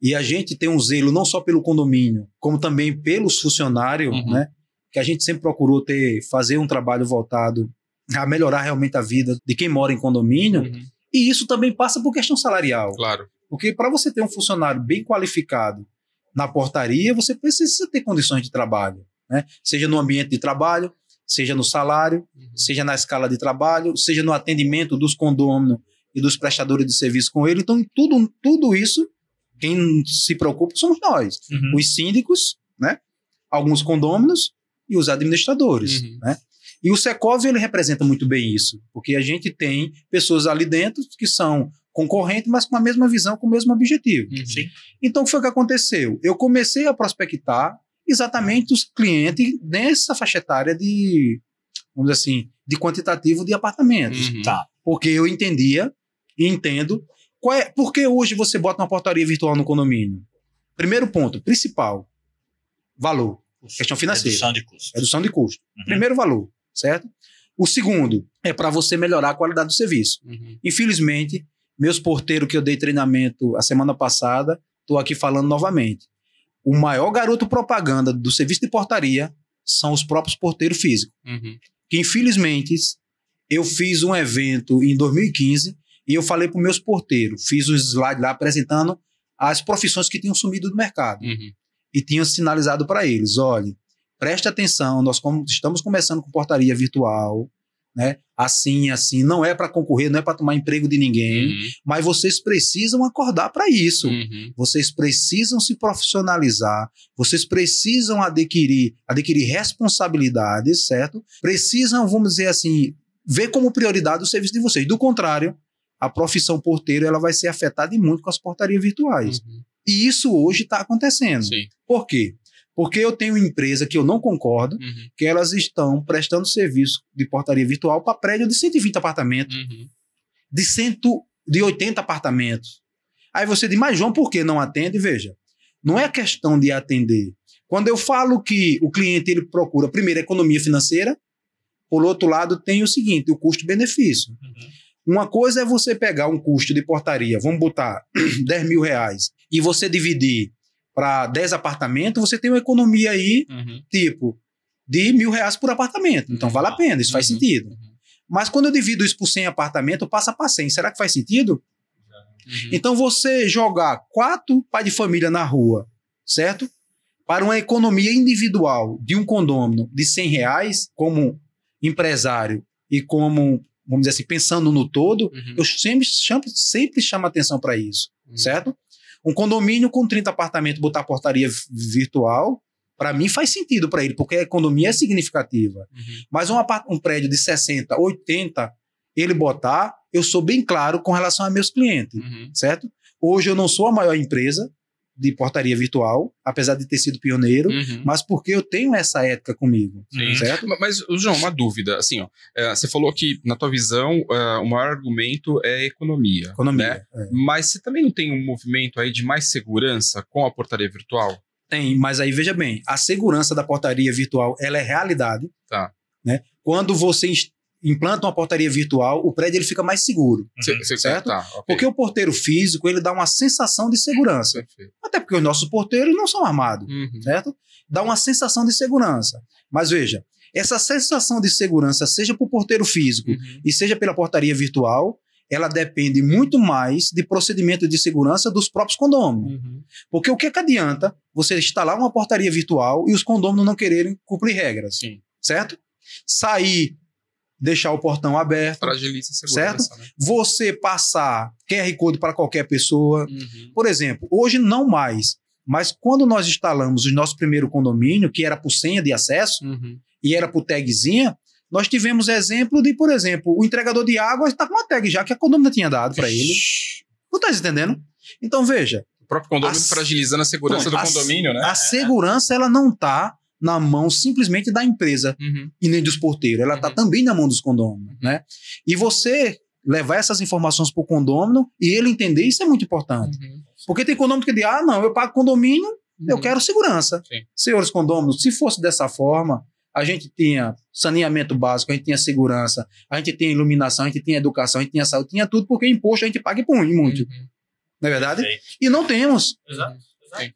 E a gente tem um zelo não só pelo condomínio, como também pelos funcionários, Uhum. né? Que a gente sempre procurou ter, fazer um trabalho voltado a melhorar realmente a vida de quem mora em condomínio. Uhum. E isso também passa por questão salarial. Claro. Porque para você ter um funcionário bem qualificado na portaria, você precisa ter condições de trabalho, né? Seja no ambiente de trabalho, seja no salário, Uhum. seja na escala de trabalho, seja no atendimento dos condôminos e dos prestadores de serviço com ele. Então, tudo, tudo isso, quem se preocupa somos nós, Uhum. os síndicos, né? alguns condôminos e os administradores. Uhum. Né? E o Secov ele representa muito bem isso, porque a gente tem pessoas ali dentro que são concorrentes, mas com a mesma visão, com o mesmo objetivo. Uhum. Sim. Então, o que foi que aconteceu? Eu comecei a prospectar exatamente os clientes nessa faixa etária de, vamos dizer assim, de quantitativo de apartamentos. Uhum. Tá. Porque eu entendia e entendo qual é, por que hoje você bota uma portaria virtual no condomínio. Primeiro ponto, principal, valor, Questão financeira. Redução de custo. redução de custo. Uhum. Primeiro valor, certo? O segundo é para você melhorar a qualidade do serviço. Uhum. Infelizmente, meus porteiros que eu dei treinamento a semana passada, estou aqui falando novamente. O maior garoto propaganda do serviço de portaria são os próprios porteiros físicos. Uhum. Que infelizmente eu fiz um evento em 2015 e eu falei para meus porteiros, fiz um slide lá apresentando as profissões que tinham sumido do mercado Uhum. e tinha sinalizado para eles: olha, preste atenção, nós estamos começando com portaria virtual, né? Assim, assim, não é para concorrer, não é para tomar emprego de ninguém, Uhum. mas vocês precisam acordar para isso. Uhum. Vocês precisam se profissionalizar, vocês precisam adquirir, adquirir responsabilidades, certo? Precisam, vamos dizer assim, ver como prioridade o serviço de vocês. Do contrário, a profissão porteiro ela vai ser afetada e muito com as portarias virtuais. Uhum. E isso hoje está acontecendo. Sim. Por quê? Porque eu tenho empresa que eu não concordo, Uhum. que elas estão prestando serviço de portaria virtual para prédio de 120 apartamentos, Uhum. de 180 apartamentos. Aí você diz, mas João, por que não atende? Veja, não é questão de atender. Quando eu falo que o cliente ele procura, primeiro, economia financeira, por outro lado, tem o seguinte, o custo-benefício. Uhum. Uma coisa é você pegar um custo de portaria, vamos botar 10 mil reais, e você dividir para 10 apartamentos, você tem uma economia aí, Uhum. tipo, de mil reais por apartamento. Então Uhum. vale a pena, isso faz Uhum. sentido. Uhum. Mas quando eu divido isso por 100 apartamentos, passa para 100. Será que faz sentido? Uhum. Então você jogar quatro pais de família na rua, certo? Para uma economia individual de um condômino de 100 reais, como empresário e como, vamos dizer assim, pensando no todo, Uhum. eu sempre chamo, sempre chamo atenção para isso, Uhum. certo? Um condomínio com 30 apartamentos botar portaria virtual, para mim faz sentido para ele, porque a economia é significativa. Uhum. Mas um, um prédio de 60, 80, ele botar, eu sou bem claro com relação a meus clientes, Uhum. certo? Hoje eu não sou a maior empresa de portaria virtual, apesar de ter sido pioneiro, Uhum. mas porque eu tenho essa ética comigo, Sim. certo? Ma- Mas, João, uma dúvida. Assim, ó, é, você falou que, na tua visão, é, o maior argumento é a economia. Economia. né? é. Mas você também não tem um movimento aí de mais segurança com a portaria virtual? Tem, mas aí veja bem, a segurança da portaria virtual, ela é realidade. Tá. Né? Quando você implanta uma portaria virtual, o prédio ele fica mais seguro. Uhum. Certo? Tá, ok. Porque o porteiro físico, ele dá uma sensação de segurança. Perfeito. Até porque os nossos porteiros não são armados. Uhum. certo? Dá uma sensação de segurança. Mas veja, essa sensação de segurança, seja para o porteiro físico Uhum. e seja pela portaria virtual, ela depende muito mais de procedimento de segurança dos próprios condôminos. Uhum. Porque o que, que adianta você instalar uma portaria virtual e os condôminos não quererem cumprir regras, Sim. certo? Sair, deixar o portão aberto, Fragiliza a segurança, né? você passar QR Code para qualquer pessoa, Uhum. por exemplo, hoje não mais, mas quando nós instalamos o nosso primeiro condomínio, que era por senha de acesso Uhum. e era por tagzinha, nós tivemos exemplo de, por exemplo, o entregador de água está com uma tag já que a condomínio tinha dado para ele. Não está entendendo? Então veja, O próprio condomínio A- fragilizando a segurança do a- condomínio, né? a segurança ela não está na mão simplesmente da empresa Uhum. e nem dos porteiros, ela está Uhum. também na mão dos condôminos, né? E você levar essas informações para o condômino e ele entender isso é muito importante. Uhum. Porque tem condômino que diz, ah, não, eu pago condomínio, eu Uhum. quero segurança. Sim. Senhores condôminos, se fosse dessa forma, a gente tinha saneamento básico, a gente tinha segurança, a gente tinha iluminação, a gente tinha educação, a gente tinha saúde, tinha tudo, porque imposto a gente paga e põe muito, Uhum. não é verdade? Perfeito. E não temos. Exato.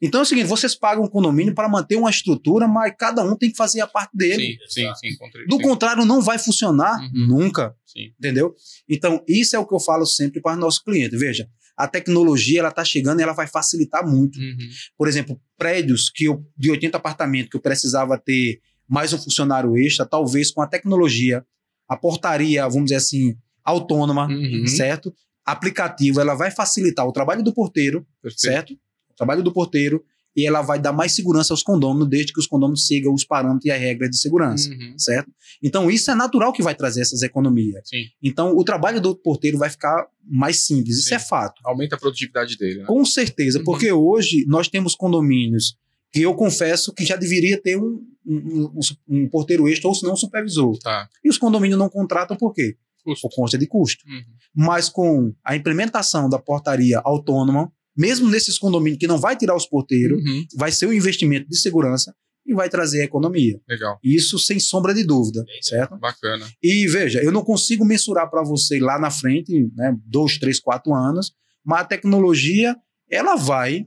Então é o seguinte, vocês pagam um condomínio para manter uma estrutura, mas cada um tem que fazer a parte dele. Sim, sim, sim. Do contrário, não vai funcionar Uhum. nunca. Sim. Entendeu? Então, isso é o que eu falo sempre para os nossos clientes. Veja, a tecnologia ela está chegando e ela vai facilitar muito. Uhum. Por exemplo, prédios que eu, de 80 apartamentos que eu precisava ter mais um funcionário extra, talvez com a tecnologia, a portaria, vamos dizer assim, autônoma, Uhum. certo? Aplicativo, ela vai facilitar o trabalho do porteiro, Perfeito. certo? O trabalho do porteiro e ela vai dar mais segurança aos condôminos, desde que os condôminos sigam os parâmetros e as regras de segurança, Uhum. certo? Então, isso é natural que vai trazer essas economias. Sim. Então, o trabalho do porteiro vai ficar mais simples, isso Sim. é fato. Aumenta a produtividade dele, né? Com certeza, Uhum. porque hoje nós temos condomínios que eu confesso que já deveria ter um, um, um- um porteiro extra ou se não um supervisor. Tá. E os condomínios não contratam por quê? Custo. Por conta de custo. Uhum. Mas com a implementação da portaria autônoma, mesmo nesses condomínios que não vai tirar os porteiros, Uhum. vai ser um investimento de segurança e vai trazer economia. Legal. Isso sem sombra de dúvida, certo? Bacana. E veja, eu não consigo mensurar para você lá na frente, né, dois, três, quatro anos, mas a tecnologia ela vai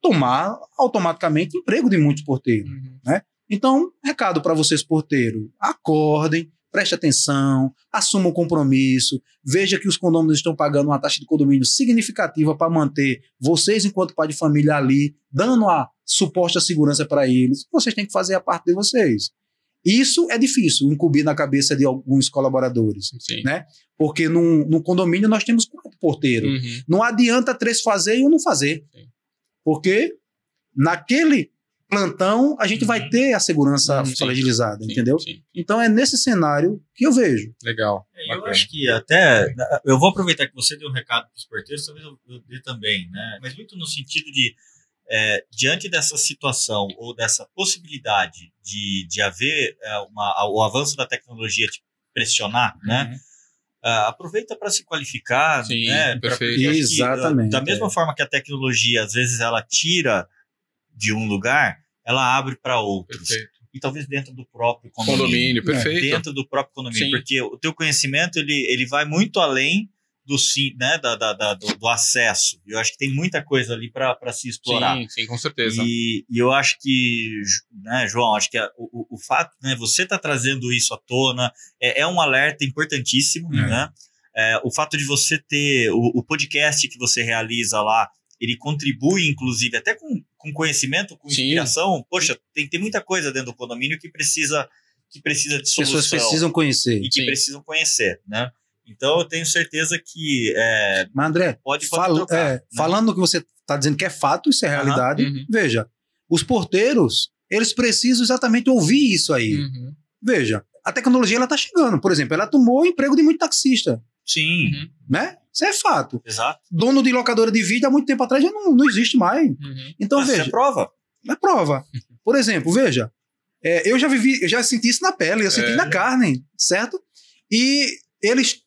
tomar automaticamente emprego de muitos porteiros. Uhum. Então, recado para vocês, porteiro: acordem, preste atenção, assumam o compromisso, veja que os condôminos estão pagando uma taxa de condomínio significativa para manter vocês, enquanto pai de família, ali, dando a suposta segurança para eles. Vocês têm que fazer a parte de vocês. Isso é difícil, incumbir na cabeça de alguns colaboradores. Sim. Né? Porque no, no condomínio nós temos quatro porteiros. Uhum. Não adianta três fazer e um não fazer. Sim. Porque naquele plantão a gente vai Uhum. ter a segurança Uhum, fragilizada, Sim, entendeu? Sim. Então é nesse cenário que eu vejo. Legal. É, Eu acho que até. Eu vou aproveitar que você deu um recado para os porteiros, talvez eu, eu dê também, né? Mas muito no sentido de, é, diante dessa situação ou dessa possibilidade de, de haver é, uma, o avanço da tecnologia te pressionar, né? Uhum. Ah, aproveita para se qualificar, Sim, né? perfeito. que, Exatamente, da mesma é. forma que a tecnologia, às vezes, ela tira de um lugar, ela abre para outros. Perfeito. E talvez dentro do próprio condomínio Condomínio, perfeito. dentro do próprio condomínio, Sim. porque o teu conhecimento ele, ele vai muito além do sim, né, da, da- da- do, do acesso. Eu acho que tem muita coisa ali para se explorar. Sim, sim, com certeza. E, e eu acho que, né, João, acho que a- o, o- o fato, né, você tá trazendo isso à tona é, é um alerta importantíssimo, É. né? É, o fato de você ter o, o podcast que você realiza lá, ele contribui, inclusive, até com, com conhecimento, com Sim. inspiração. Poxa, tem, tem muita coisa dentro do condomínio que precisa, que precisa de As solução pessoas precisam conhecer. e que Sim. precisam conhecer, né? Então eu tenho certeza que é, Mas André, pode, pode fala- trocar, é, né? falando que você está dizendo que é fato, isso é realidade. uhum. Veja, os porteiros, eles precisam exatamente ouvir isso aí. Uhum. Veja, a tecnologia ela está chegando. Por exemplo, ela tomou o emprego de muito taxista, Sim, Uhum. né? Isso é fato. exato. Dono de locadora de vídeo há muito tempo atrás já não, não existe mais. Uhum. Então, Mas veja, Você prova. É prova. Por exemplo, veja, é, eu já vivi, eu já senti isso na pele, eu senti É. na carne, certo? E eles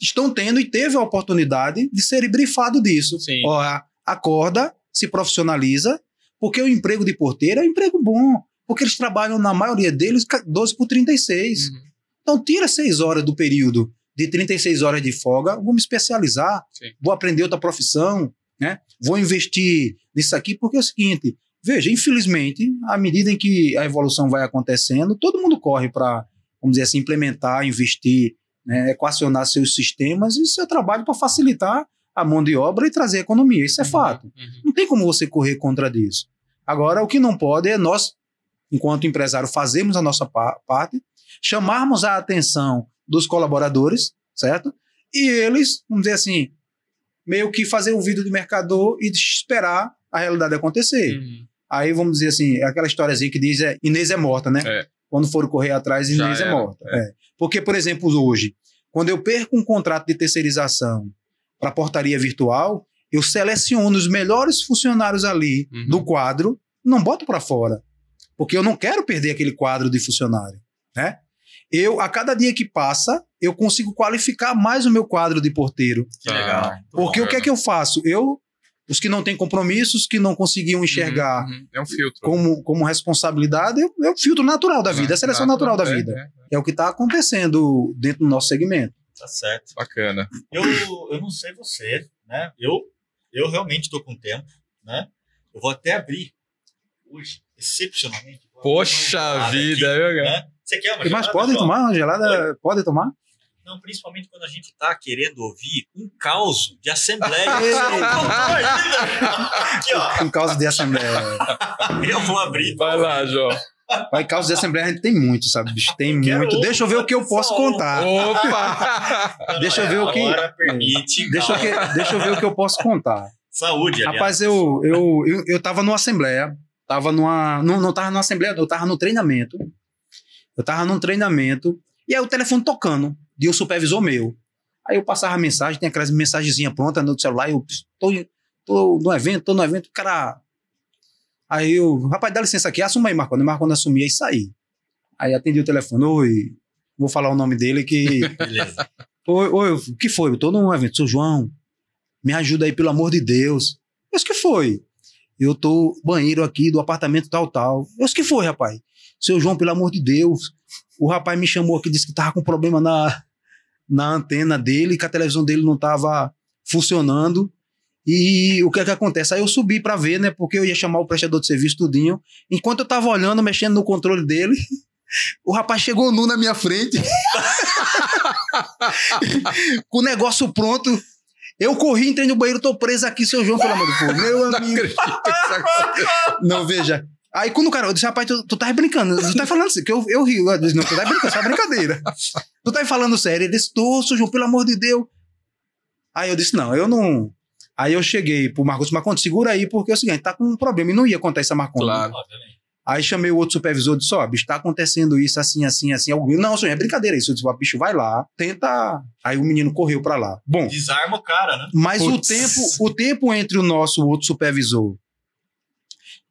estão tendo e teve a oportunidade de serem brifados disso. Sim. Ó, acorda, se profissionaliza, porque o emprego de porteiro é um emprego bom, porque eles trabalham, na maioria deles, ca- 12 por 36. Uhum. Então, tira 6 horas do período de 36 horas de folga, vou me especializar, Sim. vou aprender outra profissão, né? Vou investir nisso aqui, porque é o seguinte, veja, infelizmente, à medida em que a evolução vai acontecendo, todo mundo corre para, vamos dizer assim, implementar, investir, né, equacionar seus sistemas e seu trabalho para facilitar a mão de obra e trazer economia. Isso é Uhum. fato. Uhum. Não tem como você correr contra disso. Agora, o que não pode é nós, enquanto empresário, fazermos a nossa pa- parte, chamarmos a atenção dos colaboradores, certo? E eles, vamos dizer assim, meio que fazer o vídeo de mercador e esperar a realidade acontecer. Uhum. Aí vamos dizer assim, é aquela historiazinha que diz é, Inês é morta, né? É. Quando for correr atrás, Inês é morta. É. Porque, por exemplo, hoje, quando eu perco um contrato de terceirização para portaria virtual, eu seleciono os melhores funcionários ali Uhum. do quadro, não boto para fora. Porque eu não quero perder aquele quadro de funcionário, né? Eu, a cada dia que passa, eu consigo qualificar mais o meu quadro de porteiro. Que legal. Porque o que é que eu faço? Eu, os que não têm compromissos, que não conseguiam enxergar Uhum, uhum. É um filtro. como, como responsabilidade, eu- é o filtro natural da vida, é a seleção natural da é, vida. é. É o que está acontecendo dentro do nosso segmento. Tá certo. Bacana. Eu, eu não sei você, né? Eu, eu realmente estou com tempo, né? Eu vou até abrir hoje, excepcionalmente. Poxa vida, aqui, cara? né? Você quer uma Mas gelada, podem João? tomar uma gelada? Pode tomar? Não, principalmente quando a gente está querendo ouvir um caos de assembleia. Aqui, ó. Por causa de assembleia. Eu vou abrir. Vai lá, João. Vai, causa de assembleia a gente tem muito, sabe, bicho? Tem muito. um, Deixa eu ver o que eu posso um. contar. Opa! Deixa eu ver o que- permite. Deixa eu, que- deixa eu ver o que eu posso contar. Saúde, aliás. Rapaz, eu, eu, eu, eu tava numa assembleia, tava numa. Não, não tava numa assembleia, eu tava no treinamento. Eu tava num treinamento, e aí o telefone tocando, de um supervisor meu. Aí eu passava a mensagem, tem aquelas mensagenzinhas prontas no celular, eu tô, tô no evento, tô no evento, o cara. Aí eu, rapaz, dá licença aqui, assuma aí, Marconi. Marconi assumia e saí. Aí atendi o telefone, oi, vou falar o nome dele que. Beleza. Oi, oi, o que foi? Eu tô num evento, seu João, me ajuda aí, pelo amor de Deus. Eu disse, que foi? Eu tô banheiro aqui do apartamento tal, tal. Eu que foi, rapaz? Seu João, pelo amor de Deus. O rapaz me chamou aqui, disse que tava com problema na, na antena dele, que a televisão dele não tava funcionando. E o que é que acontece? Aí eu subi pra ver, né? Porque eu ia chamar o prestador de serviço tudinho. Enquanto eu tava olhando, mexendo no controle dele, o rapaz chegou nu na minha frente. com o negócio pronto. Eu corri, entrei no banheiro, tô preso aqui, seu João, pelo amor de Deus. Meu Não amigo. aconteceu. Não, veja. Aí quando o cara, eu disse, rapaz, tu, tu tá brincando, tu tá falando assim, que eu, eu rio. Eu disse, não, tu tá brincando, só brincadeira. Tu tá falando sério. Ele disse, tô, seu João, pelo amor de Deus. Aí eu disse, não, eu não. Aí eu cheguei pro Marcos Marcondes, segura aí, porque é o seguinte, tá com um problema. E não ia contar isso a Marcondes. Claro. Aí chamei o outro supervisor e disse: Ó, bicho, tá acontecendo isso assim, assim, assim. Eu, não, senhor, é brincadeira isso. Eu disse: bicho, vai lá, tenta. Aí o menino correu pra lá. Bom, Desarma o cara, né? mas o tempo, o tempo entre o nosso outro supervisor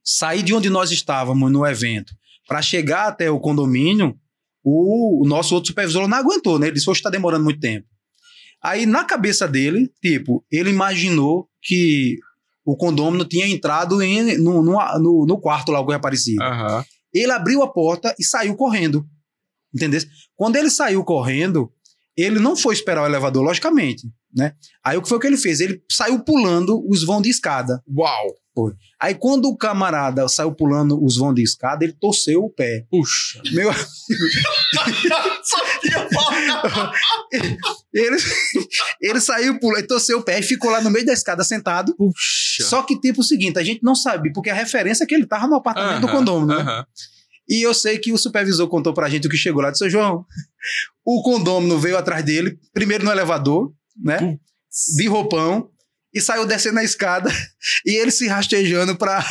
sair de onde nós estávamos no evento para chegar até o condomínio, o, o nosso outro supervisor não aguentou, né? Ele disse: Hoje está demorando muito tempo. Aí na cabeça dele, tipo, ele imaginou que o condômino tinha entrado em, no, no, no, quarto lá, algo aparecido. Aham. Ele abriu a porta e saiu correndo. Entendeu? Quando ele saiu correndo, ele não foi esperar o elevador, logicamente, né? Aí o que foi que ele fez? Ele saiu pulando os vão de escada. Uau! Aí quando o camarada saiu pulando os vão de escada, ele torceu o pé. Puxa. Meu, ele, ele saiu pulando, torceu o pé e ficou lá no meio da escada sentado. Puxa. Só que tipo o seguinte, a gente não sabe, porque a referência é que ele tava no apartamento do Aham, condomínio, né? aham. E eu sei que o supervisor contou pra gente o que chegou lá. Disse, "Ô, João, o condômino veio atrás dele, primeiro no elevador, né? De roupão, e saiu descendo a escada, e ele se rastejando pra...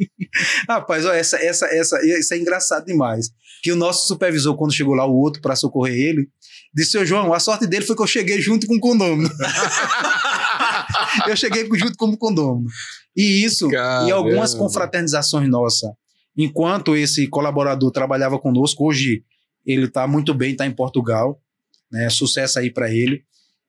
Rapaz, ó, essa, essa, essa, isso é engraçado demais. Que o nosso supervisor, quando chegou lá, o outro pra socorrer ele, disse, seu João, a sorte dele foi que eu cheguei junto com o condômino. eu cheguei junto com o condômino. E isso, e algumas Caramba. confraternizações nossas, enquanto esse colaborador trabalhava conosco, hoje ele está muito bem, está em Portugal, né? Sucesso aí para ele.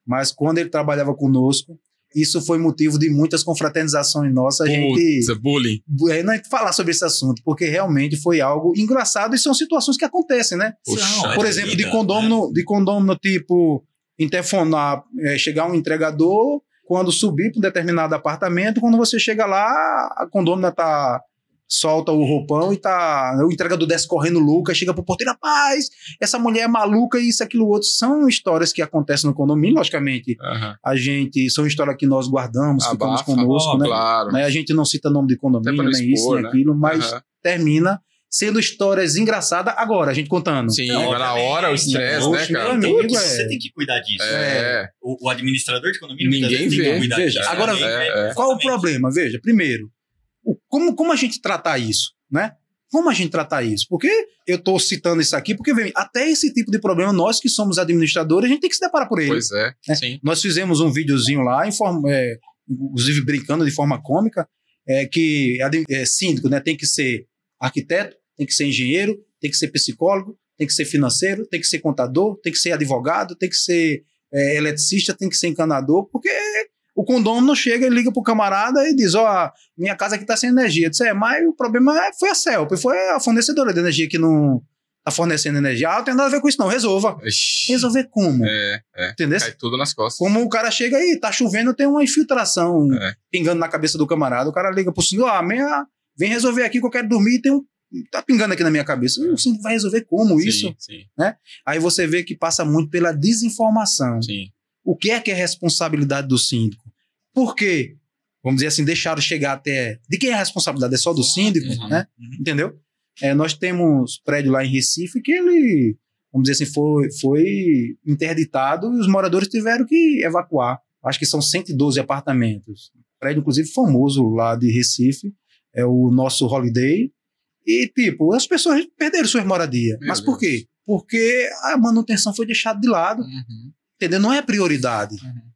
Mas quando ele trabalhava conosco, isso foi motivo de muitas confraternizações nossas. A gente é bullying. é, não falar sobre esse assunto, porque realmente foi algo engraçado e são situações que acontecem, né? Não, é Por exemplo, vida, de condômino, de condômino tipo interfonar, é, chegar um entregador, quando subir para um determinado apartamento, quando você chega lá, a condômina tá solta o roupão e tá o entregador desce correndo louco, aí chega pro porteiro, rapaz, essa mulher é maluca e isso aquilo outro são histórias que acontecem no condomínio, logicamente. Aham. A gente são histórias que nós guardamos, ficamos Abafa. conosco, Ó, né? Claro. né? A gente não cita nome de condomínio, nem isso, expor, nem né? aquilo, mas Aham. termina sendo histórias engraçadas agora, a gente contando. Sim, Não, na hora, o estresse, né, cara? meu amigo, Então, é. você tem que cuidar disso. É. O, o administrador de economia Ninguém vê, tem que cuidar veja, disso. agora- Ninguém é, é. Qual o problema? Veja, primeiro, como, como a gente tratar isso, né? Como a gente tratar isso? Porque eu estou citando isso aqui, porque vem, até esse tipo de problema, nós que somos administradores, a gente tem que se deparar por ele. Pois é, né? sim. Nós fizemos um videozinho lá, em forma, é, inclusive brincando de forma cômica, é, que é, síndico né, tem que ser arquiteto, tem que ser engenheiro, tem que ser psicólogo, tem que ser financeiro, tem que ser contador, tem que ser advogado, tem que ser é, eletricista, tem que ser encanador, porque o condômino chega e liga pro camarada e diz, ó, minha casa aqui tá sem energia. Eu disse, é, mas o problema é- foi a CELP, foi a fornecedora de energia que não tá fornecendo energia. Ah, não tem nada a ver com isso não, resolva. Ixi, Resolver como? É, é. Entendeu? Cai tudo nas costas. Como o cara chega aí, tá chovendo, tem uma infiltração É. pingando na cabeça do camarada. O cara liga pro senhor, ah, minha, vem resolver aqui que eu quero dormir, tem um. Tá pingando aqui na minha cabeça. O senhor vai resolver como isso? Sim, sim, Aí você vê que passa muito pela desinformação. sim. O que é que é responsabilidade do síndico? Por quê? Vamos dizer assim, deixaram chegar até. De quem é a responsabilidade? É só do síndico, Uhum. né? Entendeu? É, nós temos prédio lá em Recife que ele, vamos dizer assim, foi, foi interditado e os moradores tiveram que evacuar. Acho que são 112 apartamentos. Prédio, inclusive, famoso lá de Recife, é o nosso Holiday. E, tipo, as pessoas perderam suas moradias. Meu Mas por Deus. quê? Porque a manutenção foi deixada de lado. Uhum, Entendeu? Não é prioridade. uhum.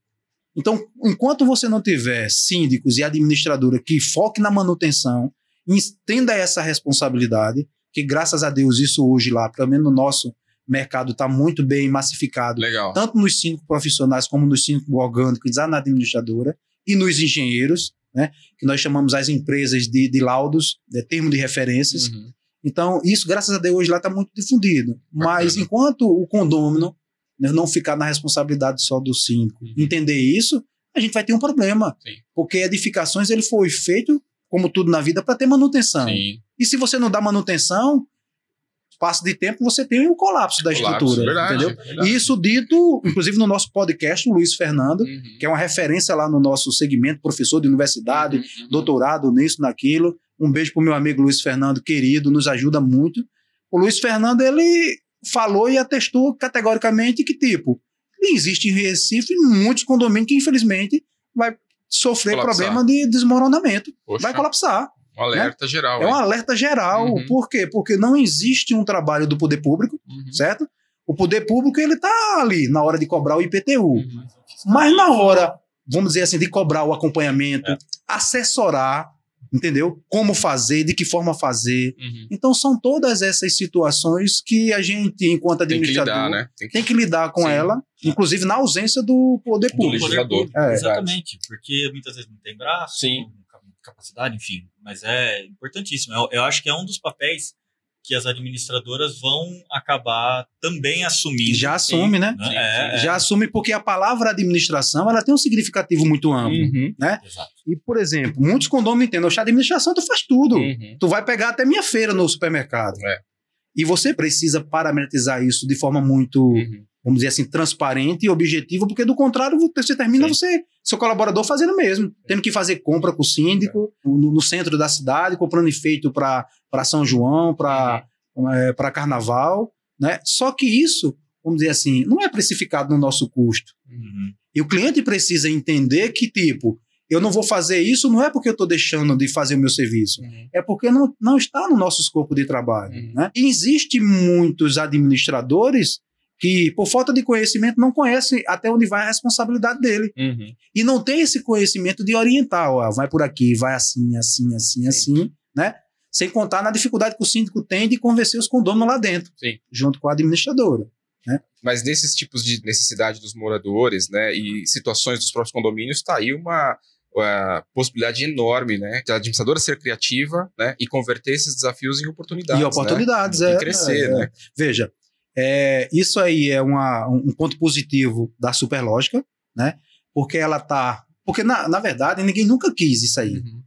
Então, enquanto você não tiver síndicos e administradora que foque na manutenção, entenda essa responsabilidade, que graças a Deus isso hoje lá, pelo menos no nosso mercado, está muito bem massificado, Legal. tanto nos síndicos profissionais como nos síndicos orgânicos na administradora e nos engenheiros, né, que nós chamamos as empresas de, de laudos, de termo de referências. Uhum. Então, isso, graças a Deus, hoje lá está muito difundido. Mas Bacana. enquanto o condômino né, não ficar na responsabilidade só do síndico, Uhum. entender isso, a gente vai ter um problema. Sim. Porque edificações ele foi feito, como tudo na vida, para ter manutenção. Sim. E se você não dá manutenção, passo de tempo, você tem um colapso da Colapso, estrutura. verdade, entendeu? verdade. E isso dito, inclusive, no nosso podcast, o Luiz Fernando, Uhum. que é uma referência lá no nosso segmento, professor de universidade, Uhum, uhum. doutorado nisso, naquilo. Um beijo pro meu amigo Luiz Fernando, querido, nos ajuda muito. O Luiz Fernando, ele falou e atestou categoricamente que, tipo, existe em Recife muitos condomínios que, infelizmente, vai sofrer Colapsar. problema de desmoronamento. Poxa, Vai colapsar. um alerta geral. É um hein? alerta geral. Uhum. Por quê? Porque não existe um trabalho do poder público, Uhum. certo? O poder público, ele tá ali na hora de cobrar o IPTU. Uhum. Mas na hora, vamos dizer assim, de cobrar o acompanhamento, É. assessorar, entendeu? Como fazer, de que forma fazer. Uhum. Então são todas essas situações que a gente, enquanto Tem que administrador, lidar, né? Tem que... tem que lidar com Sim. ela, inclusive na ausência do poder Do público. legislador. É. Exatamente, porque muitas vezes não tem braço, Sim. não tem capacidade, enfim. Mas é importantíssimo. Eu, eu acho que é um dos papéis que as administradoras vão acabar também assumindo. Já assume, né? né? É, é. Já assume porque a palavra administração ela tem um significativo muito amplo. Uhum. Exato. E, por exemplo, muitos condomínios entendem, a administração tu faz tudo. Uhum. Tu vai pegar até minha feira no supermercado. É. E você precisa parametrizar isso de forma muito, Uhum. Vamos dizer assim, transparente e objetiva, porque do contrário você termina Sim. você, seu colaborador fazendo o mesmo, tendo que fazer compra com o síndico, no, no centro da cidade, comprando enfeito para São João, para Uhum. para carnaval, né? Só que isso, vamos dizer assim, não é precificado no nosso custo. Uhum. E o cliente precisa entender que, tipo, eu não vou fazer isso não é porque eu estou deixando de fazer o meu serviço, Uhum. é porque não, não está no nosso escopo de trabalho. Uhum. Né? E existe muitos administradores que, por falta de conhecimento, não conhecem até onde vai a responsabilidade dele. Uhum. E não tem esse conhecimento de orientar, ó, vai por aqui, vai assim, assim, assim, assim, né? Sem contar na dificuldade que o síndico tem de convencer os condôminos lá dentro, Sim. junto com a administradora. Mas nesses tipos de necessidade dos moradores, né, e situações dos próprios condomínios, está aí uma, uma possibilidade enorme, né, da administradora ser criativa, né, e converter esses desafios em oportunidades. e oportunidades, né? é. E crescer, é, né? é. Veja, é, isso aí é uma- um ponto positivo da Superlógica, né? Porque ela tá. Porque, na, na verdade, ninguém nunca quis isso aí. Uhum.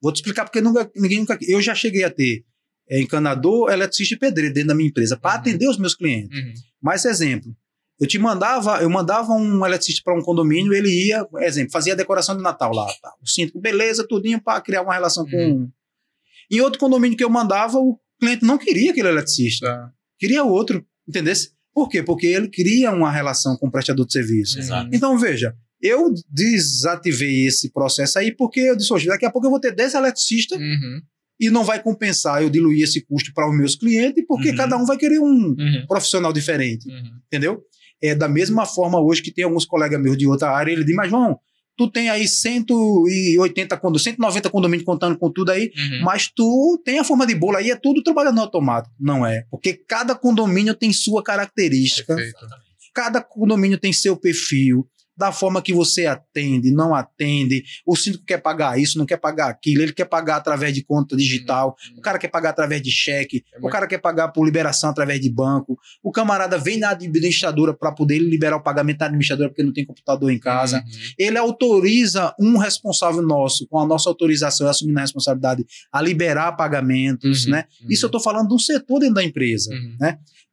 Vou te explicar porque nunca, ninguém nunca quis. Eu já cheguei a ter é, encanador, eletricista e pedreiro dentro da minha empresa para Uhum. atender os meus clientes. Uhum. Mais exemplo. Eu te mandava, eu mandava um eletricista para um condomínio, ele ia, exemplo, fazia a decoração de Natal lá, tá? o cinto, beleza, tudinho para criar uma relação com. Uhum. Em outro condomínio que eu mandava, o cliente não queria aquele eletricista Tá. queria outro, entendesse? Por quê? Porque ele cria uma relação com o prestador de serviço. Exato. Então, veja, eu desativei esse processo aí porque eu disse, hoje, daqui a pouco eu vou ter 10 eletricistas Uhum. e não vai compensar eu diluir esse custo para os meus clientes, porque Uhum. cada um vai querer um Uhum. profissional diferente, Uhum. entendeu? É da mesma forma hoje que tem alguns colegas meus de outra área, ele diz, mas João, tu tem aí 180 condomínios, 190 condomínios contando com tudo aí, Uhum. mas tu tem a forma de bolo aí, é tudo trabalhando no automático. Não é. Porque cada condomínio tem sua característica, Perfeito. Cada condomínio tem seu perfil, da forma que você atende, não atende. O síndico quer pagar isso, não quer pagar aquilo, ele quer pagar através de conta digital, Uhum. o cara quer pagar através de cheque, É o muito- cara quer pagar por liberação através de banco, o camarada vem na administradora para poder liberar o pagamento da administradora porque não tem computador em casa Uhum. ele autoriza um responsável nosso, com a nossa autorização, assumindo a responsabilidade, a liberar pagamentos, Uhum, né? uhum. Isso eu estou falando de um setor dentro da empresa. Uhum.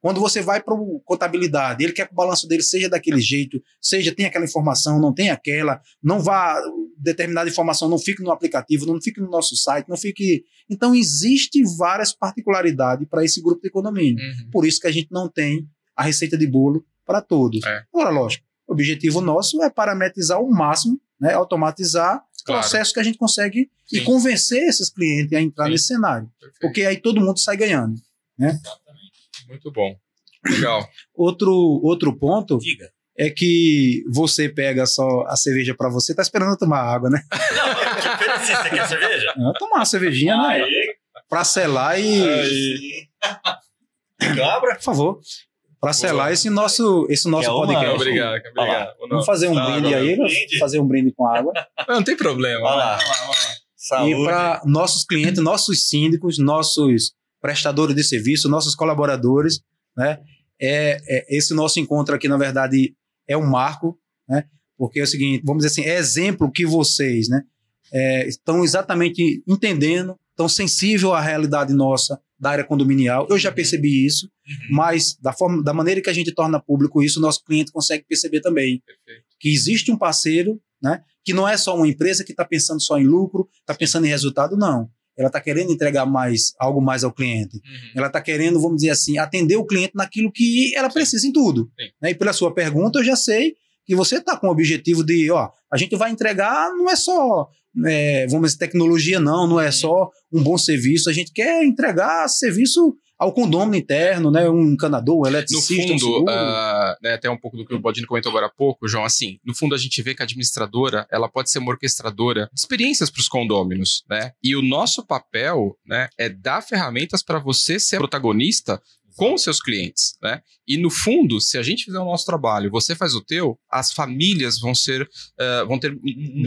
Quando você vai para contabilidade, ele quer que o balanço dele seja daquele jeito, seja tem aquela informação, não tem aquela, não vá determinada informação não fique no aplicativo, não fique no nosso site, não fique. Então existe várias particularidades para esse grupo de condomínio. Uhum. Por isso que a gente não tem a receita de bolo para todos. É. Agora, lógico, o objetivo nosso é parametrizar ao máximo, né, automatizar Claro. processos que a gente consegue e Sim. convencer esses clientes a entrar Sim. nesse cenário. Perfeito. Porque aí todo mundo sai ganhando. Muito bom. Legal. Outro, outro ponto Diga. É que você pega só a cerveja para você, tá esperando eu tomar água, né? Não, que ofereci, você quer cerveja? Ah, Tomar uma cervejinha, né? Pra selar e. aí. Cabra? Por favor. Pra selar esse nosso, esse nosso uma? podcast. Obrigado, obrigado. Vamos fazer um Não, brinde aí, Brinde. fazer um brinde com água. Não, não tem problema. Olha lá. Saúde. E para nossos clientes, nossos síndicos, nossos prestadores de serviço, nossos colaboradores, né? É, é- esse nosso encontro aqui, na verdade, é um marco, né? Porque é o seguinte, vamos dizer assim, é exemplo que vocês, né? é, estão exatamente entendendo, estão sensível à realidade nossa da área condominial. Eu já percebi isso, Uhum. mas da forma, da maneira que a gente torna público isso, o nosso cliente consegue perceber também Perfeito. que existe um parceiro, né? Que não é só uma empresa que está pensando só em lucro, está pensando em resultado, não. Ela está querendo entregar mais, algo mais ao cliente. Uhum. Ela está querendo, vamos dizer assim, atender o cliente naquilo que ela precisa em tudo. Né? E pela sua pergunta, eu já sei que você está com o objetivo de, ó, a gente vai entregar, não é só, é, vamos dizer, tecnologia, não, não é só um bom serviço, a gente quer entregar serviço ao condômino interno, né? Um encanador, um No eletricista, um fundo, seguro. ah, né, até um pouco do que o Baldini comentou agora há pouco, João, assim, no fundo a gente vê que a administradora, ela pode ser uma orquestradora de experiências para os condôminos, né? E o nosso papel, né, é dar ferramentas para você ser protagonista com os seus clientes, né? E no fundo, se a gente fizer o nosso trabalho, você faz o teu, as famílias vão ser, ah, vão ter um-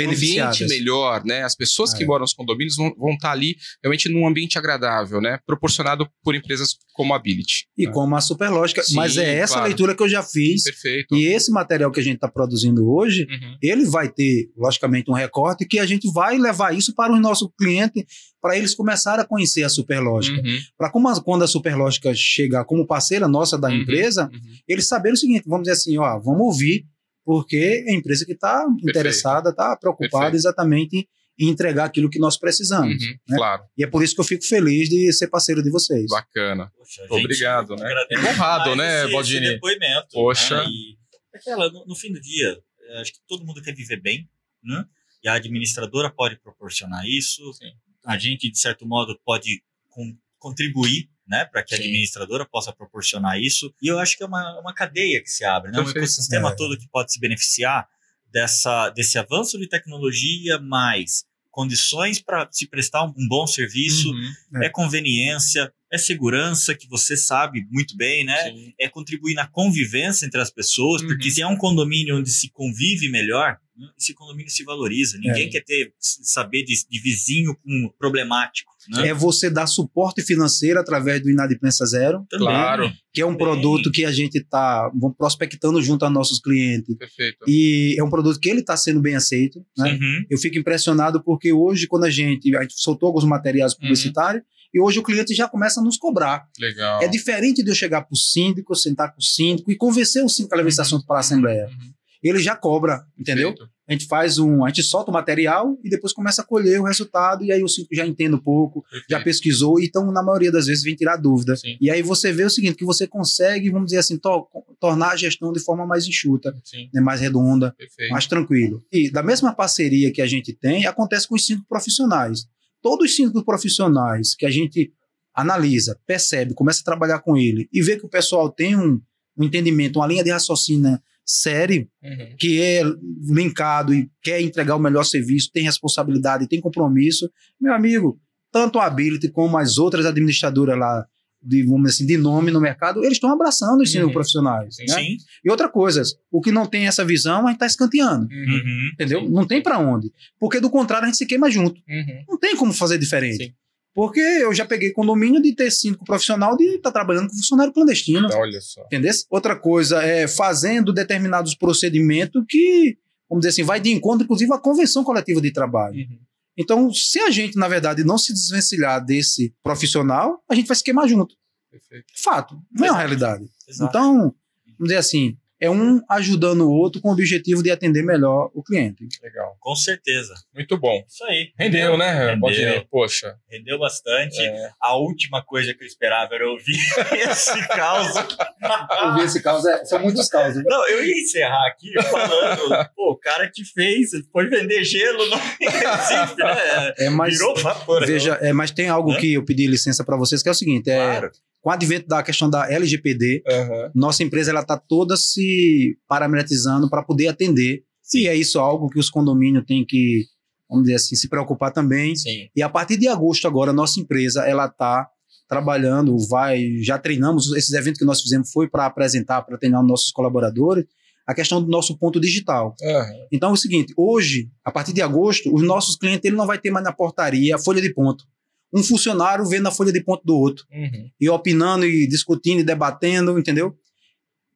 ambiente melhor, né? As pessoas que É. moram nos condomínios vão, vão estar ali realmente num ambiente agradável, né? Proporcionado por empresas como a Ability. E né? como a Superlógica. Sim, Mas é essa claro. leitura que eu já fiz. Perfeito. E esse material que a gente está produzindo hoje, Uhum. ele vai ter, logicamente, um recorte que a gente vai levar isso para o nosso cliente, para eles começarem a conhecer a Superlógica. Uhum. Para quando a Superlógica chegar como parceira nossa da Uhum. empresa, Uhum. eles saberem o seguinte: vamos dizer assim, ó, vamos ouvir, porque é a empresa que está interessada, está preocupada Perfeito. exatamente em entregar aquilo que nós precisamos. Uhum. né? Claro, E é por isso que eu fico feliz de ser parceiro de vocês. bacana. Poxa, Obrigado, né? Honrado, né? Esse depoimento. Poxa. Né? E, aquela, no, no fim do dia, eh, acho que todo mundo quer viver bem, né? E a administradora pode proporcionar isso. Sim. A gente, de certo modo, pode com- contribuir, né, para que a Sim. administradora possa proporcionar isso. E eu acho que é uma, uma cadeia que se abre, né? Um ecossistema É. todo que pode se beneficiar dessa, desse avanço de tecnologia, mais condições para se prestar um, bom serviço, Uhum. é conveniência, é segurança, que você sabe muito bem, né? Sim. É contribuir na convivência entre as pessoas, Uhum. porque se é um condomínio onde se convive melhor, né, esse condomínio se valoriza. Ninguém É. quer ter saber de, de vizinho com problemático, né? É você dar suporte financeiro através do Inadimplência Zero, Também. Claro. que é um Também. produto que a gente está prospectando junto a nossos clientes. Perfeito. E é um produto que ele está sendo bem aceito. Né? Uhum. Eu fico impressionado porque hoje, quando a gente, a gente soltou alguns materiais Uhum. publicitários, e hoje o cliente já começa a nos cobrar. Legal. É diferente de eu chegar para o síndico, sentar com o síndico e convencer o síndico a levar esse Uhum. assunto para a Assembleia. Uhum. Ele já cobra, entendeu? Perfeito. A gente faz um. A gente solta o material e depois começa a colher o resultado, e aí o síndico já entende um pouco, já Perfeito. pesquisou, então, na maioria das vezes, vem tirar dúvida. Sim. E aí você vê o seguinte, que você consegue, vamos dizer assim, to- tornar a gestão de forma mais enxuta, né, mais redonda, Perfeito. mais tranquilo. E da mesma parceria que a gente tem, acontece com os síndicos profissionais. Todos os síndicos profissionais que a gente analisa, percebe, começa a trabalhar com ele e vê que o pessoal tem um, um entendimento, uma linha de raciocínio sério, Uhum. que é linkado e quer entregar o melhor serviço, tem responsabilidade, tem compromisso, meu amigo, tanto a Ability como as outras administradoras lá, de, vamos dizer assim, de nome no mercado, eles estão abraçando os Uhum. profissionais. Sim. né? Sim. E outra coisa, o que não tem essa visão, a gente está escanteando. Uhum. Uhum. Entendeu? Sim. Não tem para onde. Porque do contrário, a gente se queima junto. Uhum. Não tem como fazer diferente. Porque eu já peguei condomínio de ter síndico profissional de estar trabalhando com funcionário clandestino. Olha só. Entendeu? Outra coisa é fazendo determinados procedimentos que, vamos dizer assim, vai de encontro, inclusive, à convenção coletiva de trabalho. Uhum. Então, se a gente, na verdade, não se desvencilhar desse profissional, a gente vai se queimar junto. Perfeito. Fato. Não é uma realidade. Exato. Então, vamos dizer assim, é um ajudando o outro com o objetivo de atender melhor o cliente. Legal. Com certeza. Muito bom. Isso aí. Rendeu, né, Rendeu. Baldini? Poxa. Rendeu bastante. É. A última coisa que eu esperava era ouvir esse caos. Eu vi esse caso, são muitos casos. Não, eu ia encerrar aqui falando, pô, o cara que fez, foi vender gelo no Recife, né? É, mas, Virou vapor. veja, é, mas tem algo Hã? que eu pedi licença para vocês, que é o seguinte, é, Claro. Com o advento da questão da LGPD, Aham. nossa empresa ela está toda se parametrizando para poder atender. E é isso algo que os condomínios têm que, vamos dizer assim, se preocupar também. Sim. E a partir de agosto agora, nossa empresa ela está trabalhando, vai, já treinamos, esses eventos que nós fizemos foi para apresentar, para treinar os nossos colaboradores, a questão do nosso ponto digital. Aham. Então é o seguinte, hoje, a partir de agosto, os nossos clientes ele não vai ter mais na portaria a folha de ponto. Um funcionário vendo a folha de ponto do outro Uhum. e opinando e discutindo e debatendo, entendeu?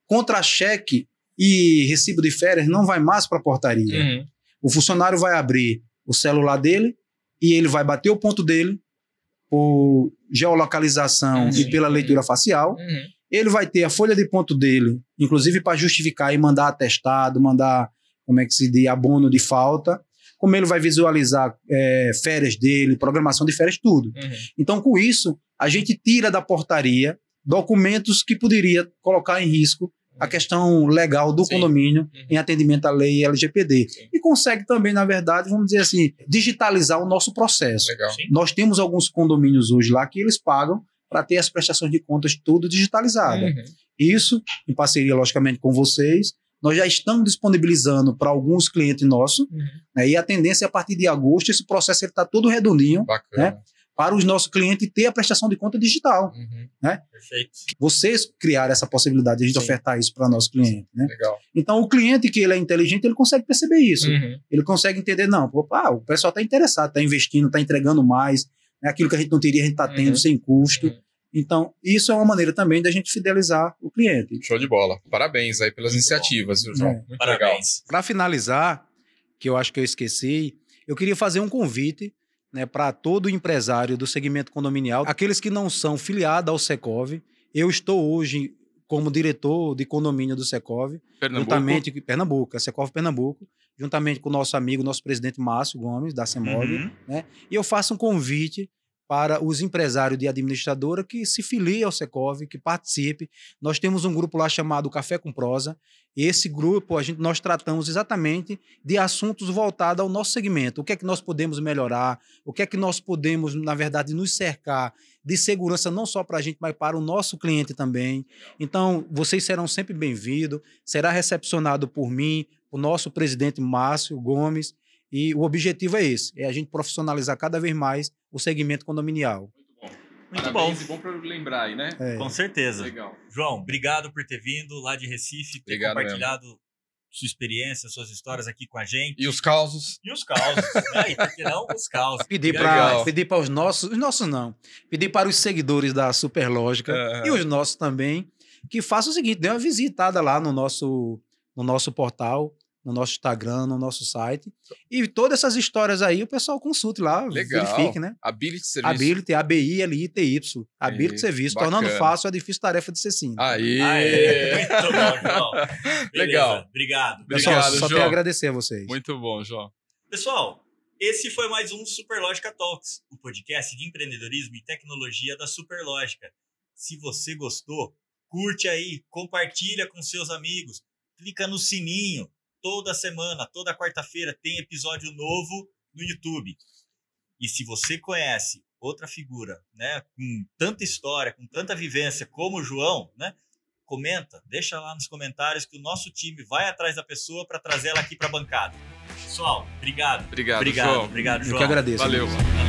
Contra-cheque e recibo de férias não vai mais para a portaria. Uhum. O funcionário vai abrir o celular dele e ele vai bater o ponto dele por geolocalização Uhum. e pela leitura facial. Uhum. Ele vai ter a folha de ponto dele, inclusive para justificar e mandar atestado, mandar, como é que se diz, abono de falta. Como ele vai visualizar é, férias dele, programação de férias, tudo. Uhum. Então, com isso, a gente tira da portaria documentos que poderia colocar em risco a questão legal do Sim. condomínio Uhum. em atendimento à lei LGPD. Sim. E consegue também, na verdade, vamos dizer assim, digitalizar o nosso processo. Nós temos alguns condomínios hoje lá que eles pagam para ter as prestações de contas tudo digitalizada. Uhum. Isso, em parceria, logicamente, com vocês, nós já estamos disponibilizando para alguns clientes nossos, Uhum. né, e a tendência é a partir de agosto, esse processo está todo redondinho Bacana. para os nossos clientes ter a prestação de conta digital. Uhum. Perfeito. Vocês criaram essa possibilidade de a gente Sim. ofertar isso para nosso cliente. Né? Legal. Então, o cliente que ele é inteligente, ele consegue perceber isso. Uhum. Ele consegue entender, não, pô, ah, o pessoal está interessado, está investindo, está entregando mais, né, aquilo que a gente não teria, a gente está tendo Uhum. sem custo. Então, isso é uma maneira também da gente fidelizar o cliente. Show de bola. Parabéns aí pelas Muito iniciativas, viu, João? É. Muito legal. Parabéns. Para finalizar, que eu acho que eu esqueci, eu queria fazer um convite né, para todo empresário do segmento condominial, aqueles que não são filiados ao Secov. Eu estou hoje como diretor de condomínio do Secov, Pernambuco. juntamente com Pernambuco, Secov Pernambuco, juntamente com o nosso amigo, nosso presidente Márcio Gomes, da CEMOG. Uhum. E eu faço um convite para os empresários de administradora que se filiem ao Secov, que participe. Nós temos um grupo lá chamado Café com Prosa. Esse grupo, a gente, nós tratamos exatamente de assuntos voltados ao nosso segmento. O que é que nós podemos melhorar? O que é que nós podemos, na verdade, nos cercar de segurança, não só para a gente, mas para o nosso cliente também. Então, vocês serão sempre bem-vindos. Será recepcionado por mim, o nosso presidente Márcio Gomes. E o objetivo é esse: é a gente profissionalizar cada vez mais o segmento condominial. Muito bom. Parabéns e bom pra lembrar aí, né? É. Com certeza. Legal. João, obrigado por ter vindo lá de Recife, ter Obrigado compartilhado sua experiência, suas histórias aqui com a gente. E os causos? E os causos, né? E por que não os causos? Pedir para pedir para os nossos, os nossos não, pedir para os seguidores da Superlógica Aham. e os nossos também que façam o seguinte, dê uma visitada lá no nosso no nosso portal, no nosso Instagram, no nosso site e todas essas histórias aí o pessoal consulte lá, Legal. verifique, né? Ability Serviço. Ability, A-B-I-L-I-T-Y. Ability Aí, Serviço, bacana. tornando fácil a difícil tarefa de ser sim. Aí. Aê, muito bom, João. Legal. Obrigado. Pessoal, obrigado, só João. tenho a agradecer a vocês. Muito bom, João. Pessoal, esse foi mais um Superlógica Talks, o podcast de empreendedorismo e tecnologia da Superlógica. Se você gostou, curte aí, compartilha com seus amigos, clica no sininho. Toda semana, toda quarta-feira tem episódio novo no YouTube. E se você conhece outra figura, né, com tanta história, com tanta vivência como o João, né, comenta, deixa lá nos comentários que o nosso time vai atrás da pessoa para trazer ela aqui para a bancada. Pessoal, obrigado. Obrigado, Obrigado, João. obrigado, Eu João. que agradeço. Valeu. Valeu.